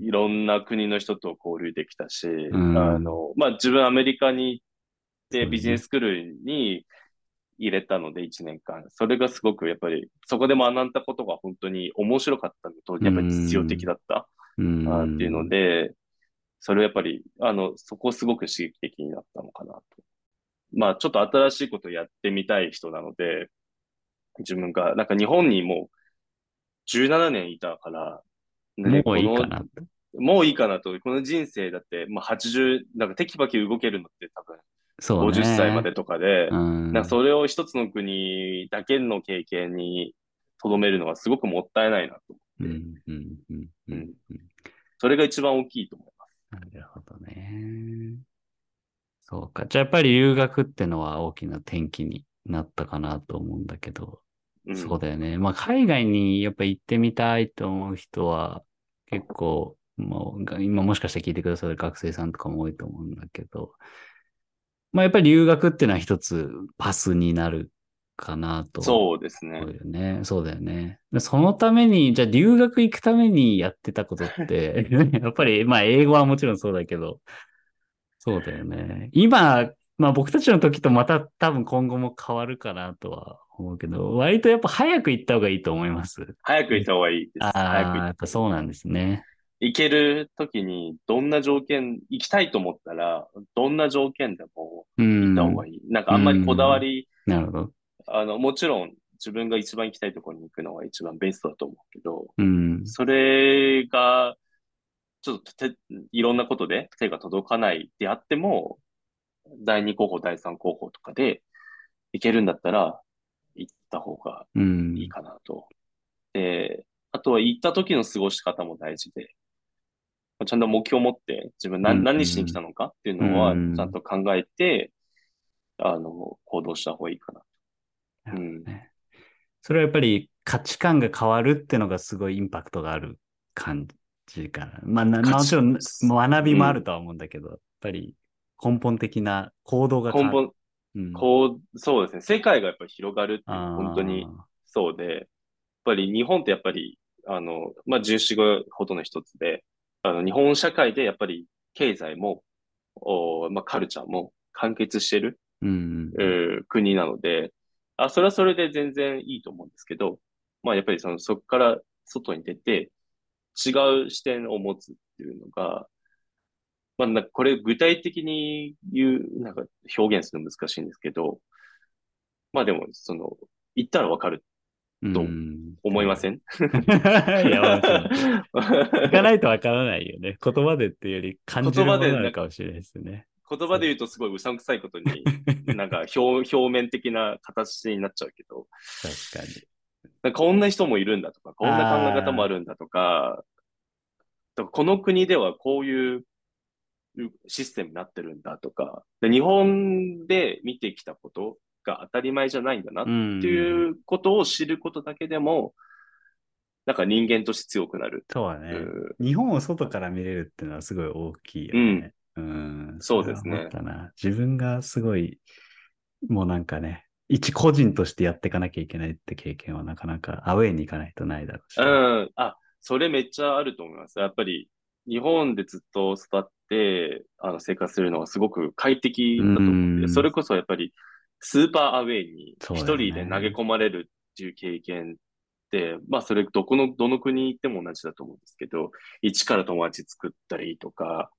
いろんな国の人と交流できたし、ん。あの、まあ自分アメリカに行ってビジネススクールに入れたので1年間。それがすごくやっぱり、そこで学んだことが本当に面白かったのと、やっぱり実用的だった。っていうので、それはやっぱり、あの、そこすごく刺激的になったのかなと。まあ、ちょっと新しいことをやってみたい人なので、自分が、なんか日本にもう17年いたから、ねもういいかなと。もういいかなと。この人生だって、まあ80、なんかテキパキ動けるのって多分そうね。50歳までとかで、うん。なんかそれを一つの国だけの経験に留めるのはすごくもったいないなと。うん、うん、うん、うん。うんそれが一番大きいと思います。なるほどね。そうか。じゃあやっぱり留学ってのは大きな転機になったかなと思うんだけど、うん、そうだよね。まあ海外にやっぱ行ってみたいと思う人は結構、もう今もしかして聞いてくださる学生さんとかも多いと思うんだけど、まあやっぱり留学っていうのは一つパスになるかなと。そうですねそ。うよね。そうだよね。でそのために、じゃあ留学行くためにやってたことって、やっぱり、まあ英語はもちろんそうだけど、そうだよね。今、まあ僕たちの時とまた多分今後も変わるかなとは思うけど、割とやっぱ早く行った方がいいと思います。早く行った方がいいです。ああ、やっぱそうなんですね。行ける時に、どんな条件、行きたいと思ったら、どんな条件でもうん。行った方がいい。なんかあんまりこだわり、なるほど。あの、もちろん自分が一番行きたいところに行くのが一番ベストだと思うけど、うん。それが、ちょっと手いろんなことで手が届かないであっても、第2候補、第3候補とかで行けるんだったら、行った方がうん。いいかなと。で、あとは行った時の過ごし方も大事で、ちゃんと目標を持って自分何,、うん何しに来たのかっていうのはうんちゃんと考えて、あの、行動した方がいいかな。うん。ねそれはやっぱり価値観が変わるってのがすごいインパクトがある感じかな。まあ、もちろん学びもあるとは思うんだけど、やっぱり根本的な行動が変根わる。本、うんこう、そうですね。世界がやっぱり広がるって本当にそうで、やっぱり日本ってやっぱり、あの、まあ、重視語ほどの一つで、あの、日本社会でやっぱり経済も、おまあ、カルチャーも完結してる、うん。えー国なので、あ、それはそれで全然いいと思うんですけど、まあ、やっぱりその、そこから外に出て、違う視点を持つっていうのが、まあ、なんかこれ具体的に言う、なんか表現するの難しいんですけど、まあでも、その、言ったらわかるとうん。思いません？いや、かない。とわからないよね。言葉でっていうより感じるものなのかもしれないですね。言葉で言うとすごいうさんくさいことに、なんか表表面的な形になっちゃうけど、確かに。こんな人もいるんだとか、こんな考え方もあるんだとか、とかこの国ではこういうシステムになってるんだとか、で日本で見てきたことが当たり前じゃないんだなっうん。ていうことを知ることだけでも、なんか人間として強くなる。そうだね。う日本を外から見れるっていうのはすごい大きいよね。うん。そうですね。自分がすごい、もうなんかね、一個人としてやっていかなきゃいけないって経験はなかなかアウェイに行かないとないだろうし。うん。あ、それめっちゃあると思います。やっぱり、日本でずっと育って、あの、生活するのはすごく快適だと思うんうで、んそれこそやっぱり、スーパーアウェイに一人で投げ込まれるっていう経験って、まあ、それどこの、どの国行っても同じだと思うんですけど、一から友達作ったりとか、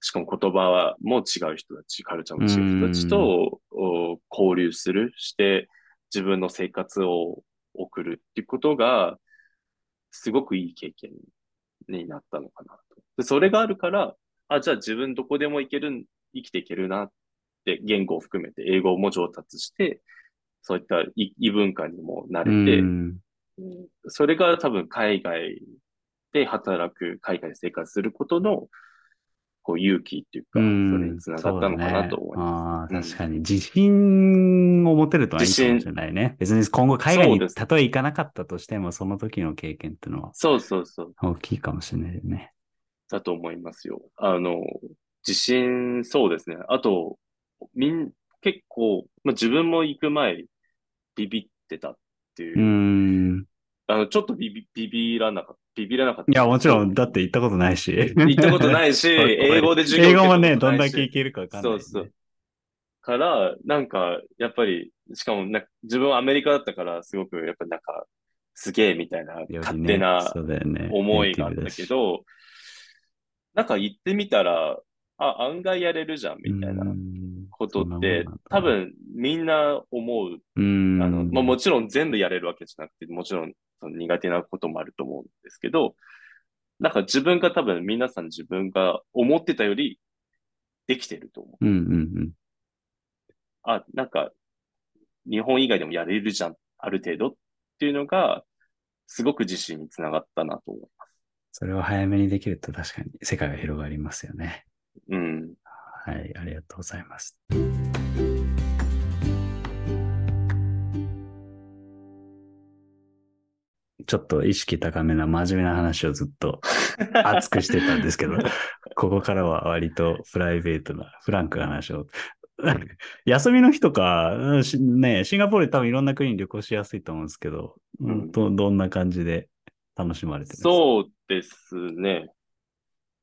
しかも言葉も違う人たち、カルチャーも違う人たちとお交流する、して自分の生活を送るっていうことが、すごくいい経験になったのかなと。でそれがあるから、あ、じゃあ自分どこでも行ける、生きていけるなって、言語を含めて英語も上達して、そういった異異文化にも慣うれて、ん。それが多分海外で働く、海外で生活することの、こう勇気っていうか、そうんれにつながったのかなと思います。ね確かに。自信を持てるとはいいかもしれないね。別に今後海外にたとえ行かなかったとしても、その時の経験っていうのはそうそうそう。大きいかもしれないよね。だと思いますよ。あの、自信、そうですね。あと、みん、結構、まあ、自分も行く前、ビビってたっていうう、ん。あの、ちょっとビビ、ビビらなかった、ビビらなかった。いや、もちろん、だって行ったことないし。行ったことないし、英語で授業英語もね、どんだけいけるかわかんない、ね。そうそう。から、なんか、やっぱり、しかもな、自分はアメリカだったから、すごく、やっぱなんか、すげえみたいな、勝手な思いがあったけど、なんか行ってみたら、あ、案外やれるじゃん、みたいなうんことって多分みんな思う。うん。あの、まあ、もちろん全部やれるわけじゃなくて、もちろんその苦手なこともあると思うんですけど、なんか自分が多分皆さん自分が思ってたよりできてると思う。うんうんあ、なんか日本以外でもやれるじゃん、ある程度っていうのが、すごく自信につながったなと思います。それを早めにできると確かに世界が広がりますよね。うん。はい、ありがとうございます。ちょっと意識高めな真面目な話をずっと 熱くしてたんですけど、ここからは割とプライベートな、フランクな話を。休みの日とか、ね、シンガポールで多分いろんな国に旅行しやすいと思うんですけど、うんどどんな感じで楽しまれてるんです？かそうですね。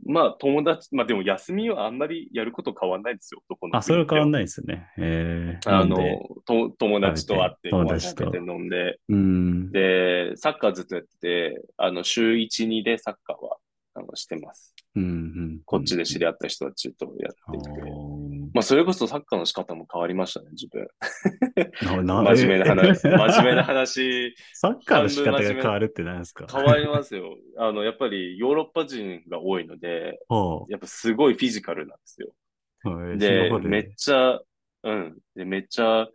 まあ友達、まあでも休みはあんまりやること変わんないですよ、どこのあ、それは変わんない。ですね。えー、あのと友達と会って、友達と飲んで、うん。で、サッカーずっとやってて、あの、週1、2でサッカーは、あの、してます。うんうん、こっちで知り合った人たちとやっていて。まあ、それこそサッカーの仕方も変わりましたね、自分。真面目な話、え 真面目な話、サッカーの仕方が変わるって何ですか？変わりますよ。あの、やっぱりヨーロッパ人が多いので、ほやっぱすごいフィジカルなんですよ。でめっちゃ、うん。で、めっちゃ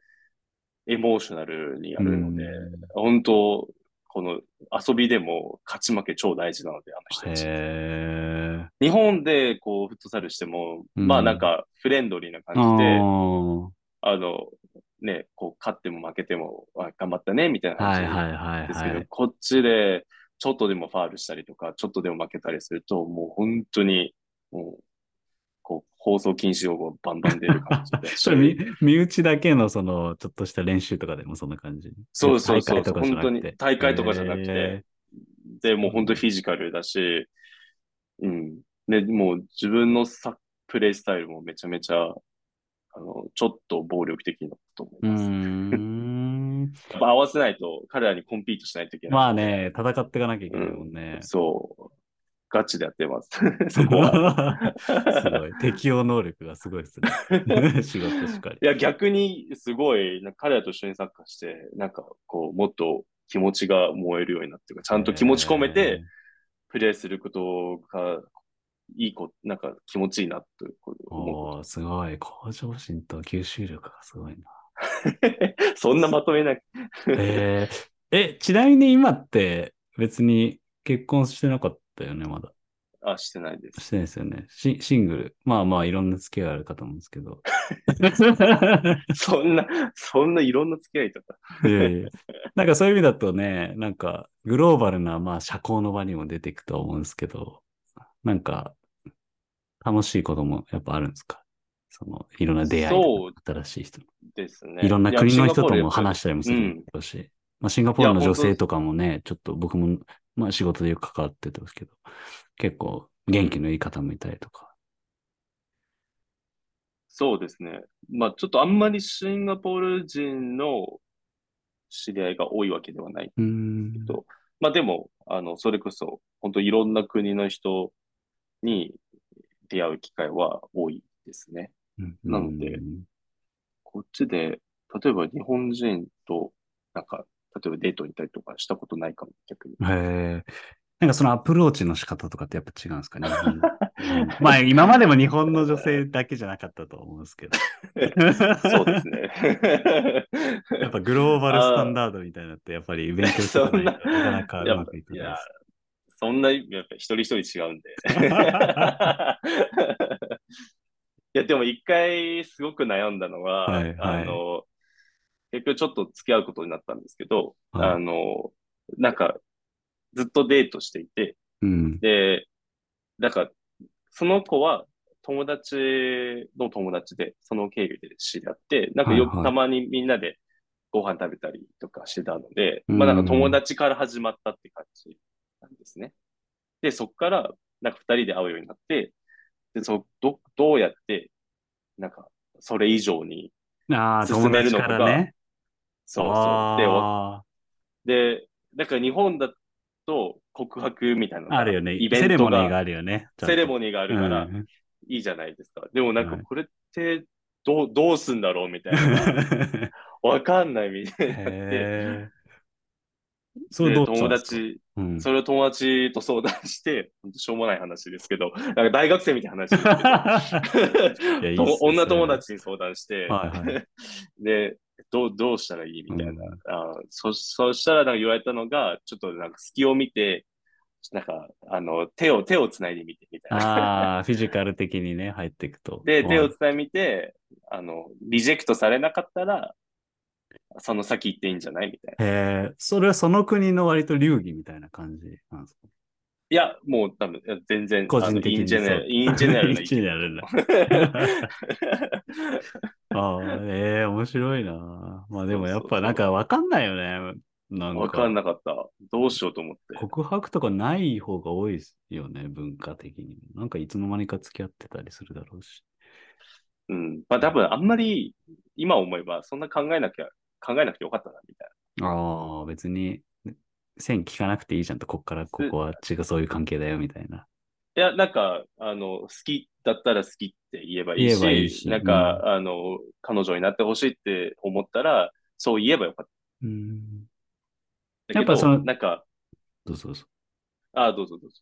エモーショナルにやるので、うん本当この遊びでも勝ち負け超大事なので、あの人たち。へ日本でこうフットサルしても、うんまあなんかフレンドリーなー感じで、あの、ね、こう勝っても負けても、あ頑張ったね、みたいなはい感じですけど、はい。こっちでちょっとでもファールしたりとか、ちょっとでも負けたりすると、もう本当に、もう、放送禁止用語バンバン出る感じだし それ身、身内だけのその、ちょっとした練習とかでもそんな感じ。そうそうそう大会とかじゃなくて本当に大会とかじゃなくてへで、もう本当にフィジカルだし、うん。で、もう自分のサプレイスタイルもめちゃめちゃ、あの、ちょっと暴力的だと思います。ん。やっぱ合わせないと、彼らにコンピートしないといけない。まあね、戦っていかなきゃいけないもんね。そう。ガチでやってます。そこは。すごい。適応能力がすごいですね。仕事しかり。いや、逆にすごい、彼らと一緒にサッカーして、なんかこう、もっと気持ちが燃えるようになってるちゃんと気持ち込めて、プレイすることがいいこ、なんか気持ちいいなとえー。思う。すごい。向上心と吸収力がすごいな。そんなまとめなくえー、え、ちなみに今って別に結婚してなかったよね、まだ。あ、してないです。してないですよね。シシングル。まあまあ、いろんな付き合いあるかと思うんですけど。そんな、そんないろんな付き合いとか。いやいやなんかそういう意味だとね、なんかグローバルな、まあ社交の場にも出ていくと思うんですけど、なんか楽しいこともやっぱあるんですか？その、いろんな出会い新しい人。ですね。いろんな国の人ともし話したりもすうんるだろうし、まあ、シンガポールの女性とかもね、ちょっと僕も、まあ仕事でよく関わってたんですけど、結構元気のいい方もいたりとか。そうですね。まあちょっとあんまりシンガポール人の知り合いが多いわけではない。うーん。とまあでも、あの、それこそ、本当いろんな国の人に出会う機会は多いですね。なのでうんこっちで、例えば日本人と、なんか、例えばデートに行ったりとかしたことないかも、逆に。へえ。なんかそのアプローチの仕方とかってやっぱ違うんですかね。まあ今までも日本の女性だけじゃなかったと思うんですけど。そうですね。やっぱグローバルスタンダードみたいなのってやっぱり勉強しておかないとなかなかうまくいかないです。、そんな、やっぱ一人一人違うんで。いや、でも一回すごく悩んだのは、はいはいあの、結局ちょっと付き合うことになったんですけど、はいあの、なんか、ずっとデートしていて、うん。で、なんか、その子は友達の友達で、その経由で知り合って、なんかよはいはいくたまにみんなでご飯食べたりとかしてたので、うんまあなんか友達から始まったって感じなんですね。で、そっから、なんか二人で会うようになって、で、そ、ど、どうやって、なんか、それ以上に、進めるのかね。そうそう。で、で、だから日本だと告白みたいなああるよね。イベセレントが、モニーがあるよね。セレモニーがあるから。うん。いいじゃないですか。でもなんかはいこれってどう、どうすんだろうみたいな。わかんないみたいになって。それ友達、うん。それを友達と相談して、しょうもない話ですけど、なんか大学生みたいな話 いやいね と女友達に相談して、はいはい。で、どう、どうしたらいいみたいな。うんあそ、そしたらなんか言われたのが、ちょっとなんか隙を見て、なんか、あの、手を、手を繋いでみてみたいな。ああ、フィジカル的にね、入っていくと。で、うん手を繋いでみて、あの、リジェクトされなかったら、その先行っていいんじゃないみたいな。へえ、それはその国の割と流儀みたいな感じなんですか？いや、もう多分、全然、個人的にインジェネラそうル、インジェネラルイなンジェネラルな。ああ、ええ面白いな。まあでもやっぱなんかわかんないよね。なんわかんか、なかった。どうしようと思って。告白とかない方が多いですよね、文化的にも。なんかいつの間にか付き合ってたりするだろうし。うん。まあ多分、あんまり、今思えば、そんな考えなきゃ、考えなくてよかったな、みたいああ、別に線聞かなくていいじゃんと、こっからここは違う、そういう関係だよみたいな。な。いや、なんか、あの、好きだったら好きって言えばいいし、いいしなんか、あの、彼女になってほしいって思ったら、そう言えばよかっうん。た。だけど、やっぱそのなんか、どうぞどうぞ。ああ、どうぞどうぞ。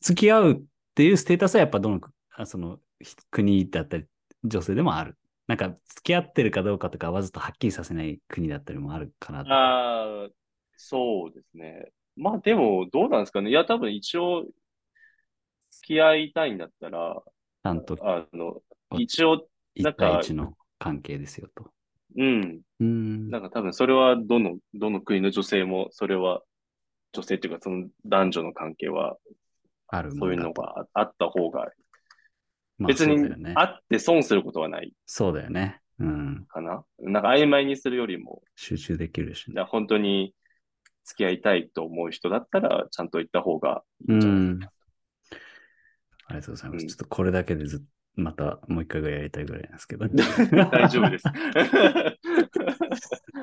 付き合うっていうステータスはやっぱどのあそのひ国だったり女性でもある。なんか付き合ってるかどうかとかわざとはっきりさせない国だったりもあるかなと。ああ、そうですね。まあでも、どうなんですかね。いや、多分一応、付き合いたいんだったら、ちゃんとあの、一応、な一んか対一の関係ですよと。うん。うん。なんか多分それはどの、どの国の女性も、それは、女性っていうかその男女の関係は、あるそういうのもんだと。がああった方がまあ別にそうだよね。会って損することはないそうだよね。うん。かな。なんか曖昧にするよりも、集中できるしね。だから本当に付き合いたいと思う人だったら、ちゃんと言った方がいいんじゃないかな。ありがとうございます。うんちょっとこれだけでずまたもう一回ぐらいやりたいぐらいなんですけど。大丈夫です。あ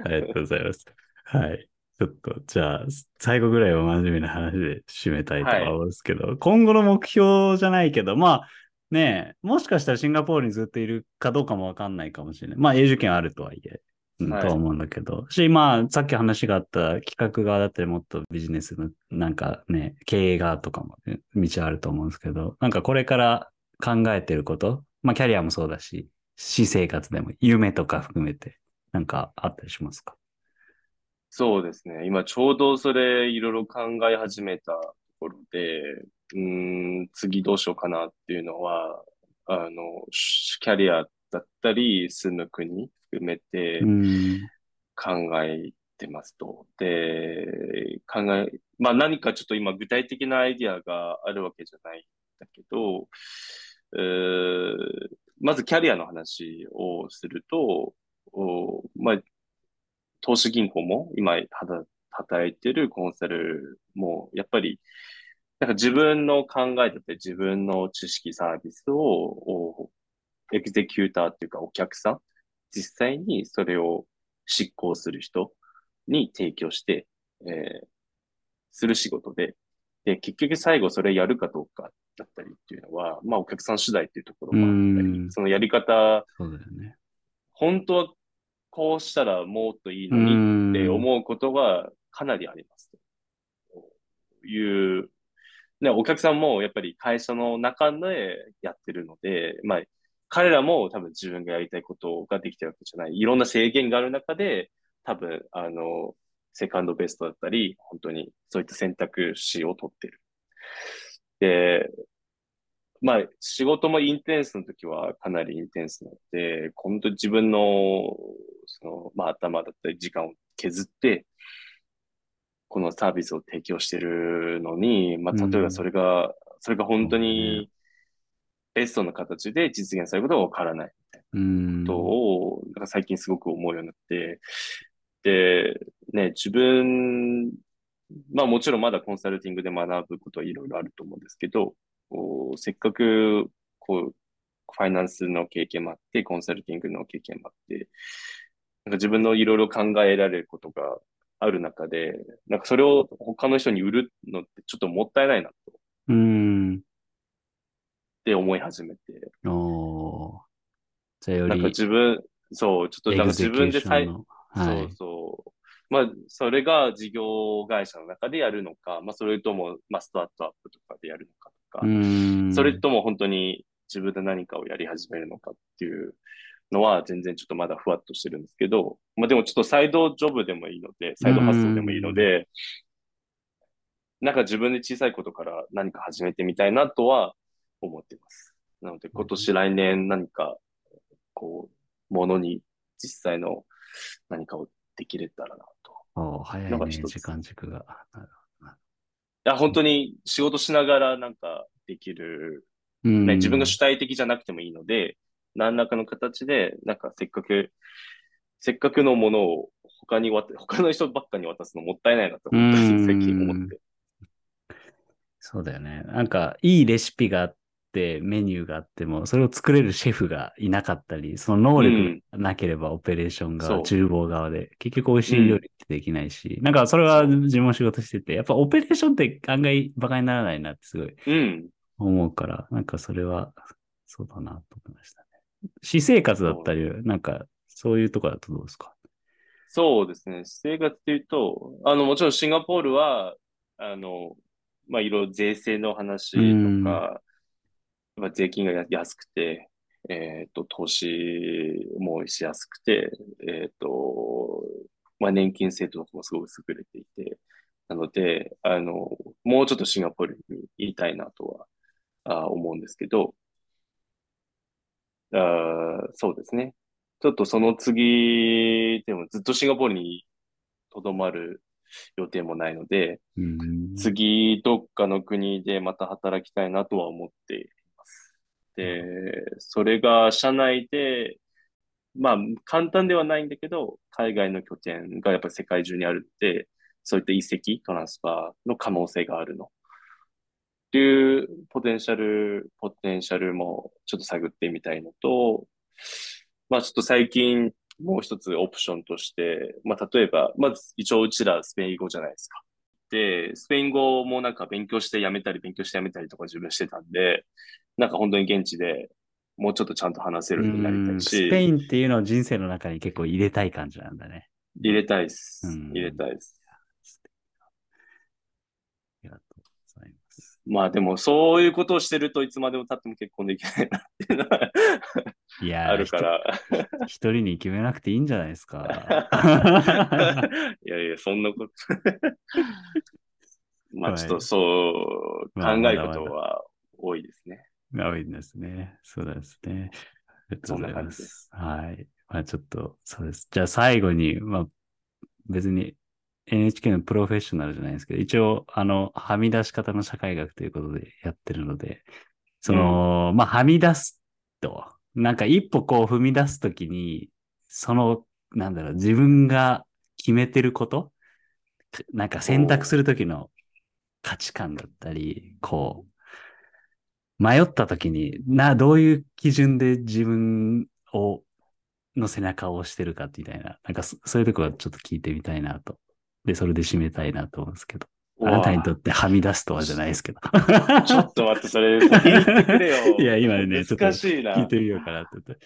りがとうございます。はい。ちょっと、じゃあ、最後ぐらいは真面目な話で締めたいとは思うんですけど、今後の目標じゃないけど、まあ、ねえ、もしかしたらシンガポールにずっといるかどうかもわかんないかもしれない。まあ、永住権あるとはいえ、うんはい。とは思うんだけど、し、まあ、さっき話があった企画側だったり、もっとビジネスの、なんかね、経営側とかも、ね、道あると思うんですけど、なんかこれから考えてること、まあ、キャリアもそうだし、私生活でも、夢とか含めて、なんかあったりしますか？そうですね。今ちょうどそれいろいろ考え始めたところで、うーん、次どうしようかなっていうのは、あの、キャリアだったり、住む国含めてうん。考えてますと。で、考え、まあ何かちょっと今具体的なアイディアがあるわけじゃないんだけど、えーまずキャリアの話をすると、おまあ、投資銀行も今働いてるコンサルも、やっぱり、なんか自分の考えだったり自分の知識サービスを、おエグゼキューターっていうかお客さん、実際にそれを執行する人に提供して、えーする仕事で、で、結局最後それやるかどうかだったりっていうのは、まあお客さん次第っていうところもあったり、うんそのやり方、そうだよね。本当はこうしたらもっといいのにって思うことがかなりあります。という、ね、お客さんもやっぱり会社の中でやってるので、まあ、彼らも多分自分がやりたいことができてるわけじゃない。いろんな制限がある中で、多分、あの、セカンドベストだったり、本当にそういった選択肢を取ってる。で、まあ、仕事もインテンスの時はかなりインテンスなので、本当自分の、その、まあ、頭だったり時間を削って、このサービスを提供してるのに、まあ、例えばそれが、それが本当にベストな形で実現されることがわからないうん。ことを、なんか最近すごく思うようになって、で、ね、自分、まあもちろんまだコンサルティングで学ぶことはいろいろあると思うんですけど、こうせっかく、こう、ファイナンスの経験もあって、コンサルティングの経験もあって、なんか自分のいろいろ考えられることがある中で、なんかそれを他の人に売るのってちょっともったいないなとっうん。て思い始めて、およなんかり、自分、そう、ちょっとなんか自分でさい、の、そはい。うそう。まあ、それが事業会社の中でやるのか、まあ、それとも、まあ、スタートアップとかでやるのかとか、うん。それとも本当に自分で何かをやり始めるのかっていうのは全然ちょっとまだふわっとしてるんですけど、まあでもちょっとサイドジョブでもいいので、サイド発想でもいいので、なんか自分で小さいことから何か始めてみたいなとは思ってます。なので今年来年何か、こう、ものに実際の何かをできれたらなと。おー早いね、時間軸が。いや、本当に仕事しながらなんかできる、うんね、自分が主体的じゃなくてもいいので、何らかの形で、なんかせっかく、せっかくのものを他にわた、他の人ばっかに渡すのもったいないなと思っ最近思って。そうだよね。なんか、いいレシピがあって、メニューがあっても、それを作れるシェフがいなかったり、その能力がなければオペレーション側、そう。厨房側で、結局美味しい料理ってできないし、なんかそれは自分も仕事してて、やっぱオペレーションって案外馬鹿にならないなってすごいうん。思うから、なんかそれは、そうだなと思いましたね。私生活だったり、なんか、そういうところだとどうですか？そうですね。私生活っていうと、あの、もちろんシンガポールは、あの、まあ、いろいろ税制の話とうん。か、まあ、税金がや安くて、えっと、投資もしやすくて、えっと、まあ、年金制度とかもすごく優れていて、なので、あの、もうちょっとシンガポールに言いたいなとは、あ思うんですけど、あそうですね。ちょっとその次、でもずっとシンガポールにとどまる予定もないので、うん。次どっかの国でまた働きたいなとは思って。で、それが社内で、まあ、簡単ではないんだけど、海外の拠点がやっぱり世界中にあるって、そういった移籍、トランスファーの可能性があるの。っていうポテンシャル、ポテンシャルもちょっと探ってみたいのと、まあちょっと最近もう一つオプションとして、まあ例えば、まず一応うちらスペイン語じゃないですか。で、スペイン語もなんか勉強してやめたり、勉強してやめたりとか自分してたんで、なんか本当に現地でもうちょっとちゃんと話せるようになりたいし。スペインっていうのを人生の中に結構入れたい感じなんだね。入れたいです。入れたいです。ありがとうございまあでも、そういうことをしてるといつまでも経っても結婚できないなっていうのはいやあるから。一人に決めなくていいんじゃないですか。いやいや、そんなこと まあちょっとそう考えることは多いですね。多いですね。そうですね。ありがとうございます。はい。まあちょっと、そうです。じゃあ最後に、まあ別に NHK のプロフェッショナルじゃないですけど、一応、あの、はみ出し方の社会学ということでやってるので、その、うん、まあ、はみ出すと、なんか一歩こう踏み出すときに、その、なんだろう、自分が決めてること、なんか選択するときの価値観だったり、こう、迷ったときに、な、どういう基準で自分を、の背中を押してるかみたいな、なんかそういうところはちょっと聞いてみたいなとで、それで締めたいなと思うんですけど。あなたにとってはみ出すとはじゃないですけど。ちょっと待って、それ、先言ってくれよ。いや、今ね、ちょっと聞いてみようかなってって。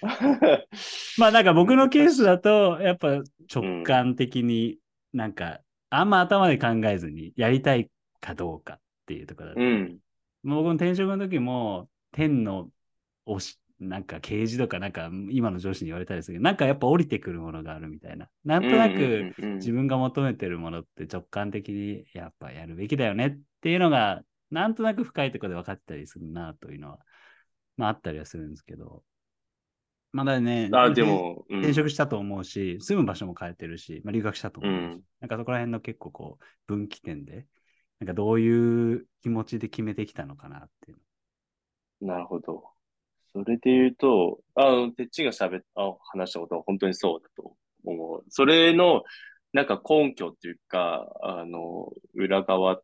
まあなんか僕のケースだと、やっぱ直感的になんか、あんま頭で考えずにやりたいかどうかっていうところだ。うん、僕の転職の時も、天の推しなんか刑事とかなんか今の上司に言われたりするけど、なんかやっぱ降りてくるものがあるみたいな。なんとなく自分が求めてるものって直感的にやっぱやるべきだよねっていうのが、なんとなく深いところで分かったりするなというのは、まああったりはするんですけど。まだね、あでも、うん、転職したと思うし、住む場所も変えてるし、まあ、留学したと思うし、うん、なんかそこら辺の結構こう分岐点で、なんかどういう気持ちで決めてきたのかなっていう。なるほど。それで言うと、あの、てっちが喋っあ、話したことは本当にそうだと思う。それの、なんか根拠っていうか、あの、裏側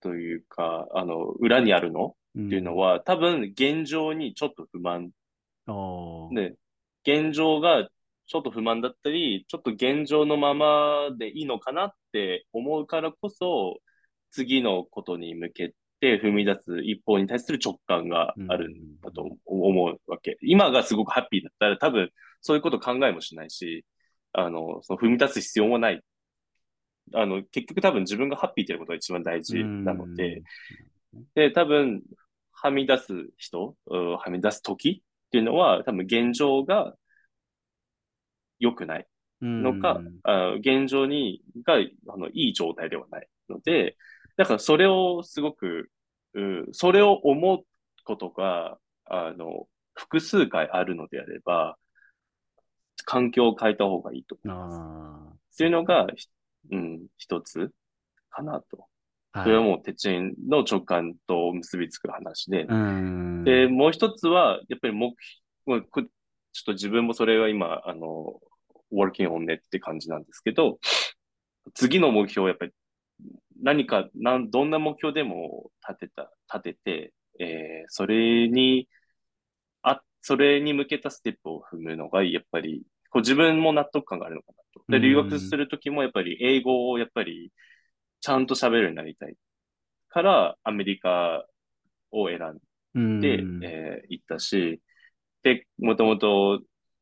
というか、あの、裏にあるの、っていうのは、多分現状にちょっと不満。で、現状がちょっと不満だったり、ちょっと現状のままでいいのかなって思うからこそ、次のことに向けって踏み出す一方に対する直感があるんだと思うわけ。今がすごくハッピーだったら多分そういうこと考えもしないし、あの、その踏み出す必要もない。あの、結局多分自分がハッピーっていうことが一番大事なので、で、多分、はみ出す人、はみ出す時っていうのは多分現状が良くない。のか、あ現状にがあのいい状態ではないので、だからそれをすごく、うん、それを思うことが、あの、複数回あるのであれば、環境を変えた方がいいと思います。っていうのが、うん、一つかなと。それはもう、鉄人の直感と結びつく話で。で、もう一つは、やっぱり目標、ちょっと自分もそれは今、あの、working on it って感じなんですけど、次の目標をやっぱり何か、なん、どんな目標でも立てた、立てて、えー、それに、あ、それに向けたステップを踏むのが、やっぱり、こう自分も納得感があるのかなと。で、留学するときもやっぱり英語をやっぱりちゃんと喋るようになりたいから、アメリカを選んで、えー、行ったし、で、もともと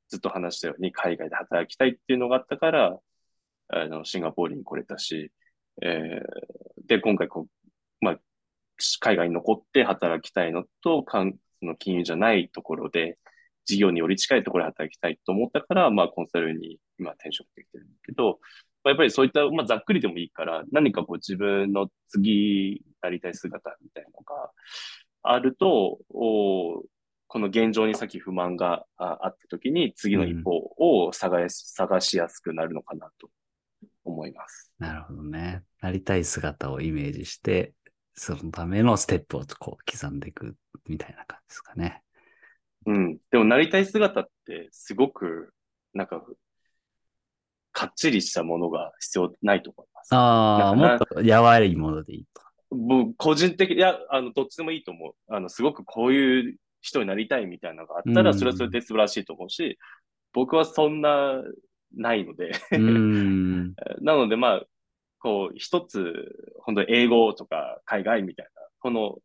ずっと話したように海外で働きたいっていうのがあったから、あの、シンガポールに来れたし、えー、で、今回こう、まあ、海外に残って働きたいのと、その金融じゃないところで、事業により近いところで働きたいと思ったから、まあ、コンサルに今転職できてるんだけど、まあ、やっぱりそういった、まあ、ざっくりでもいいから、何かこう自分の次なりたい姿みたいなのがあると、おこの現状に先不満があった時に次の一歩を探し,、探しやすくなるのかなと。思います。なるほどね。なりたい姿をイメージして、そのためのステップをこう刻んでいくみたいな感じですかね。うん。でもなりたい姿ってすごく、なんか、かっちりしたものが必要ないと思います。ああ、もっとやわらいものでいいと。僕、個人的、いや、あの、どっちでもいいと思う。あの、すごくこういう人になりたいみたいなのがあったら、うんそれはそれで素晴らしいと思うし、僕はそんな、ないので。なので、まあ、こう、一つ、本当に英語とか海外みたいな、この、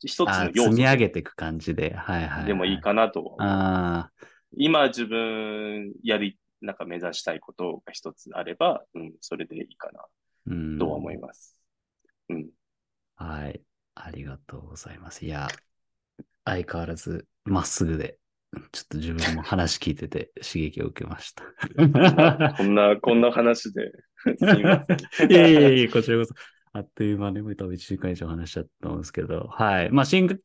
一つあの要素積み上げていく感じで。はいはい、はい。でもいいかなと今自分やり、なんか目指したいことが一つあれば、うん、それでいいかなうん。とは思います。うん。はい。ありがとうございます。いや、相変わらずまっすぐで、ちょっと自分も話聞いてて刺激を受けました。こんな、こんな話で、すみません。いやいやいや、こちらこそ。あっという間に多分1時間以上話しちゃったと思うんですけど、はい。まあシンガ、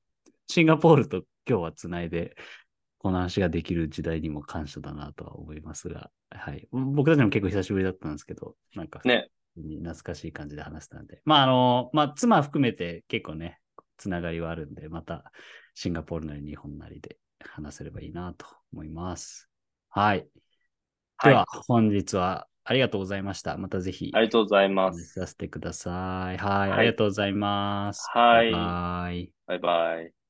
シンガポールと今日はつないで、この話ができる時代にも感謝だなとは思いますが、はい。僕たちも結構久しぶりだったんですけど、なんか、ね。に懐かしい感じで話したんで。まあ、あの、まあ、妻含めて結構ね、つながりはあるんで、またシンガポールなり日本なりで話せればいいなと思います。はい。はい。では、あ本日はありがとうございました。またぜひ、りがとうございます。させてください。はい。はいありがとうございます。はいバイバイ。バイバイ。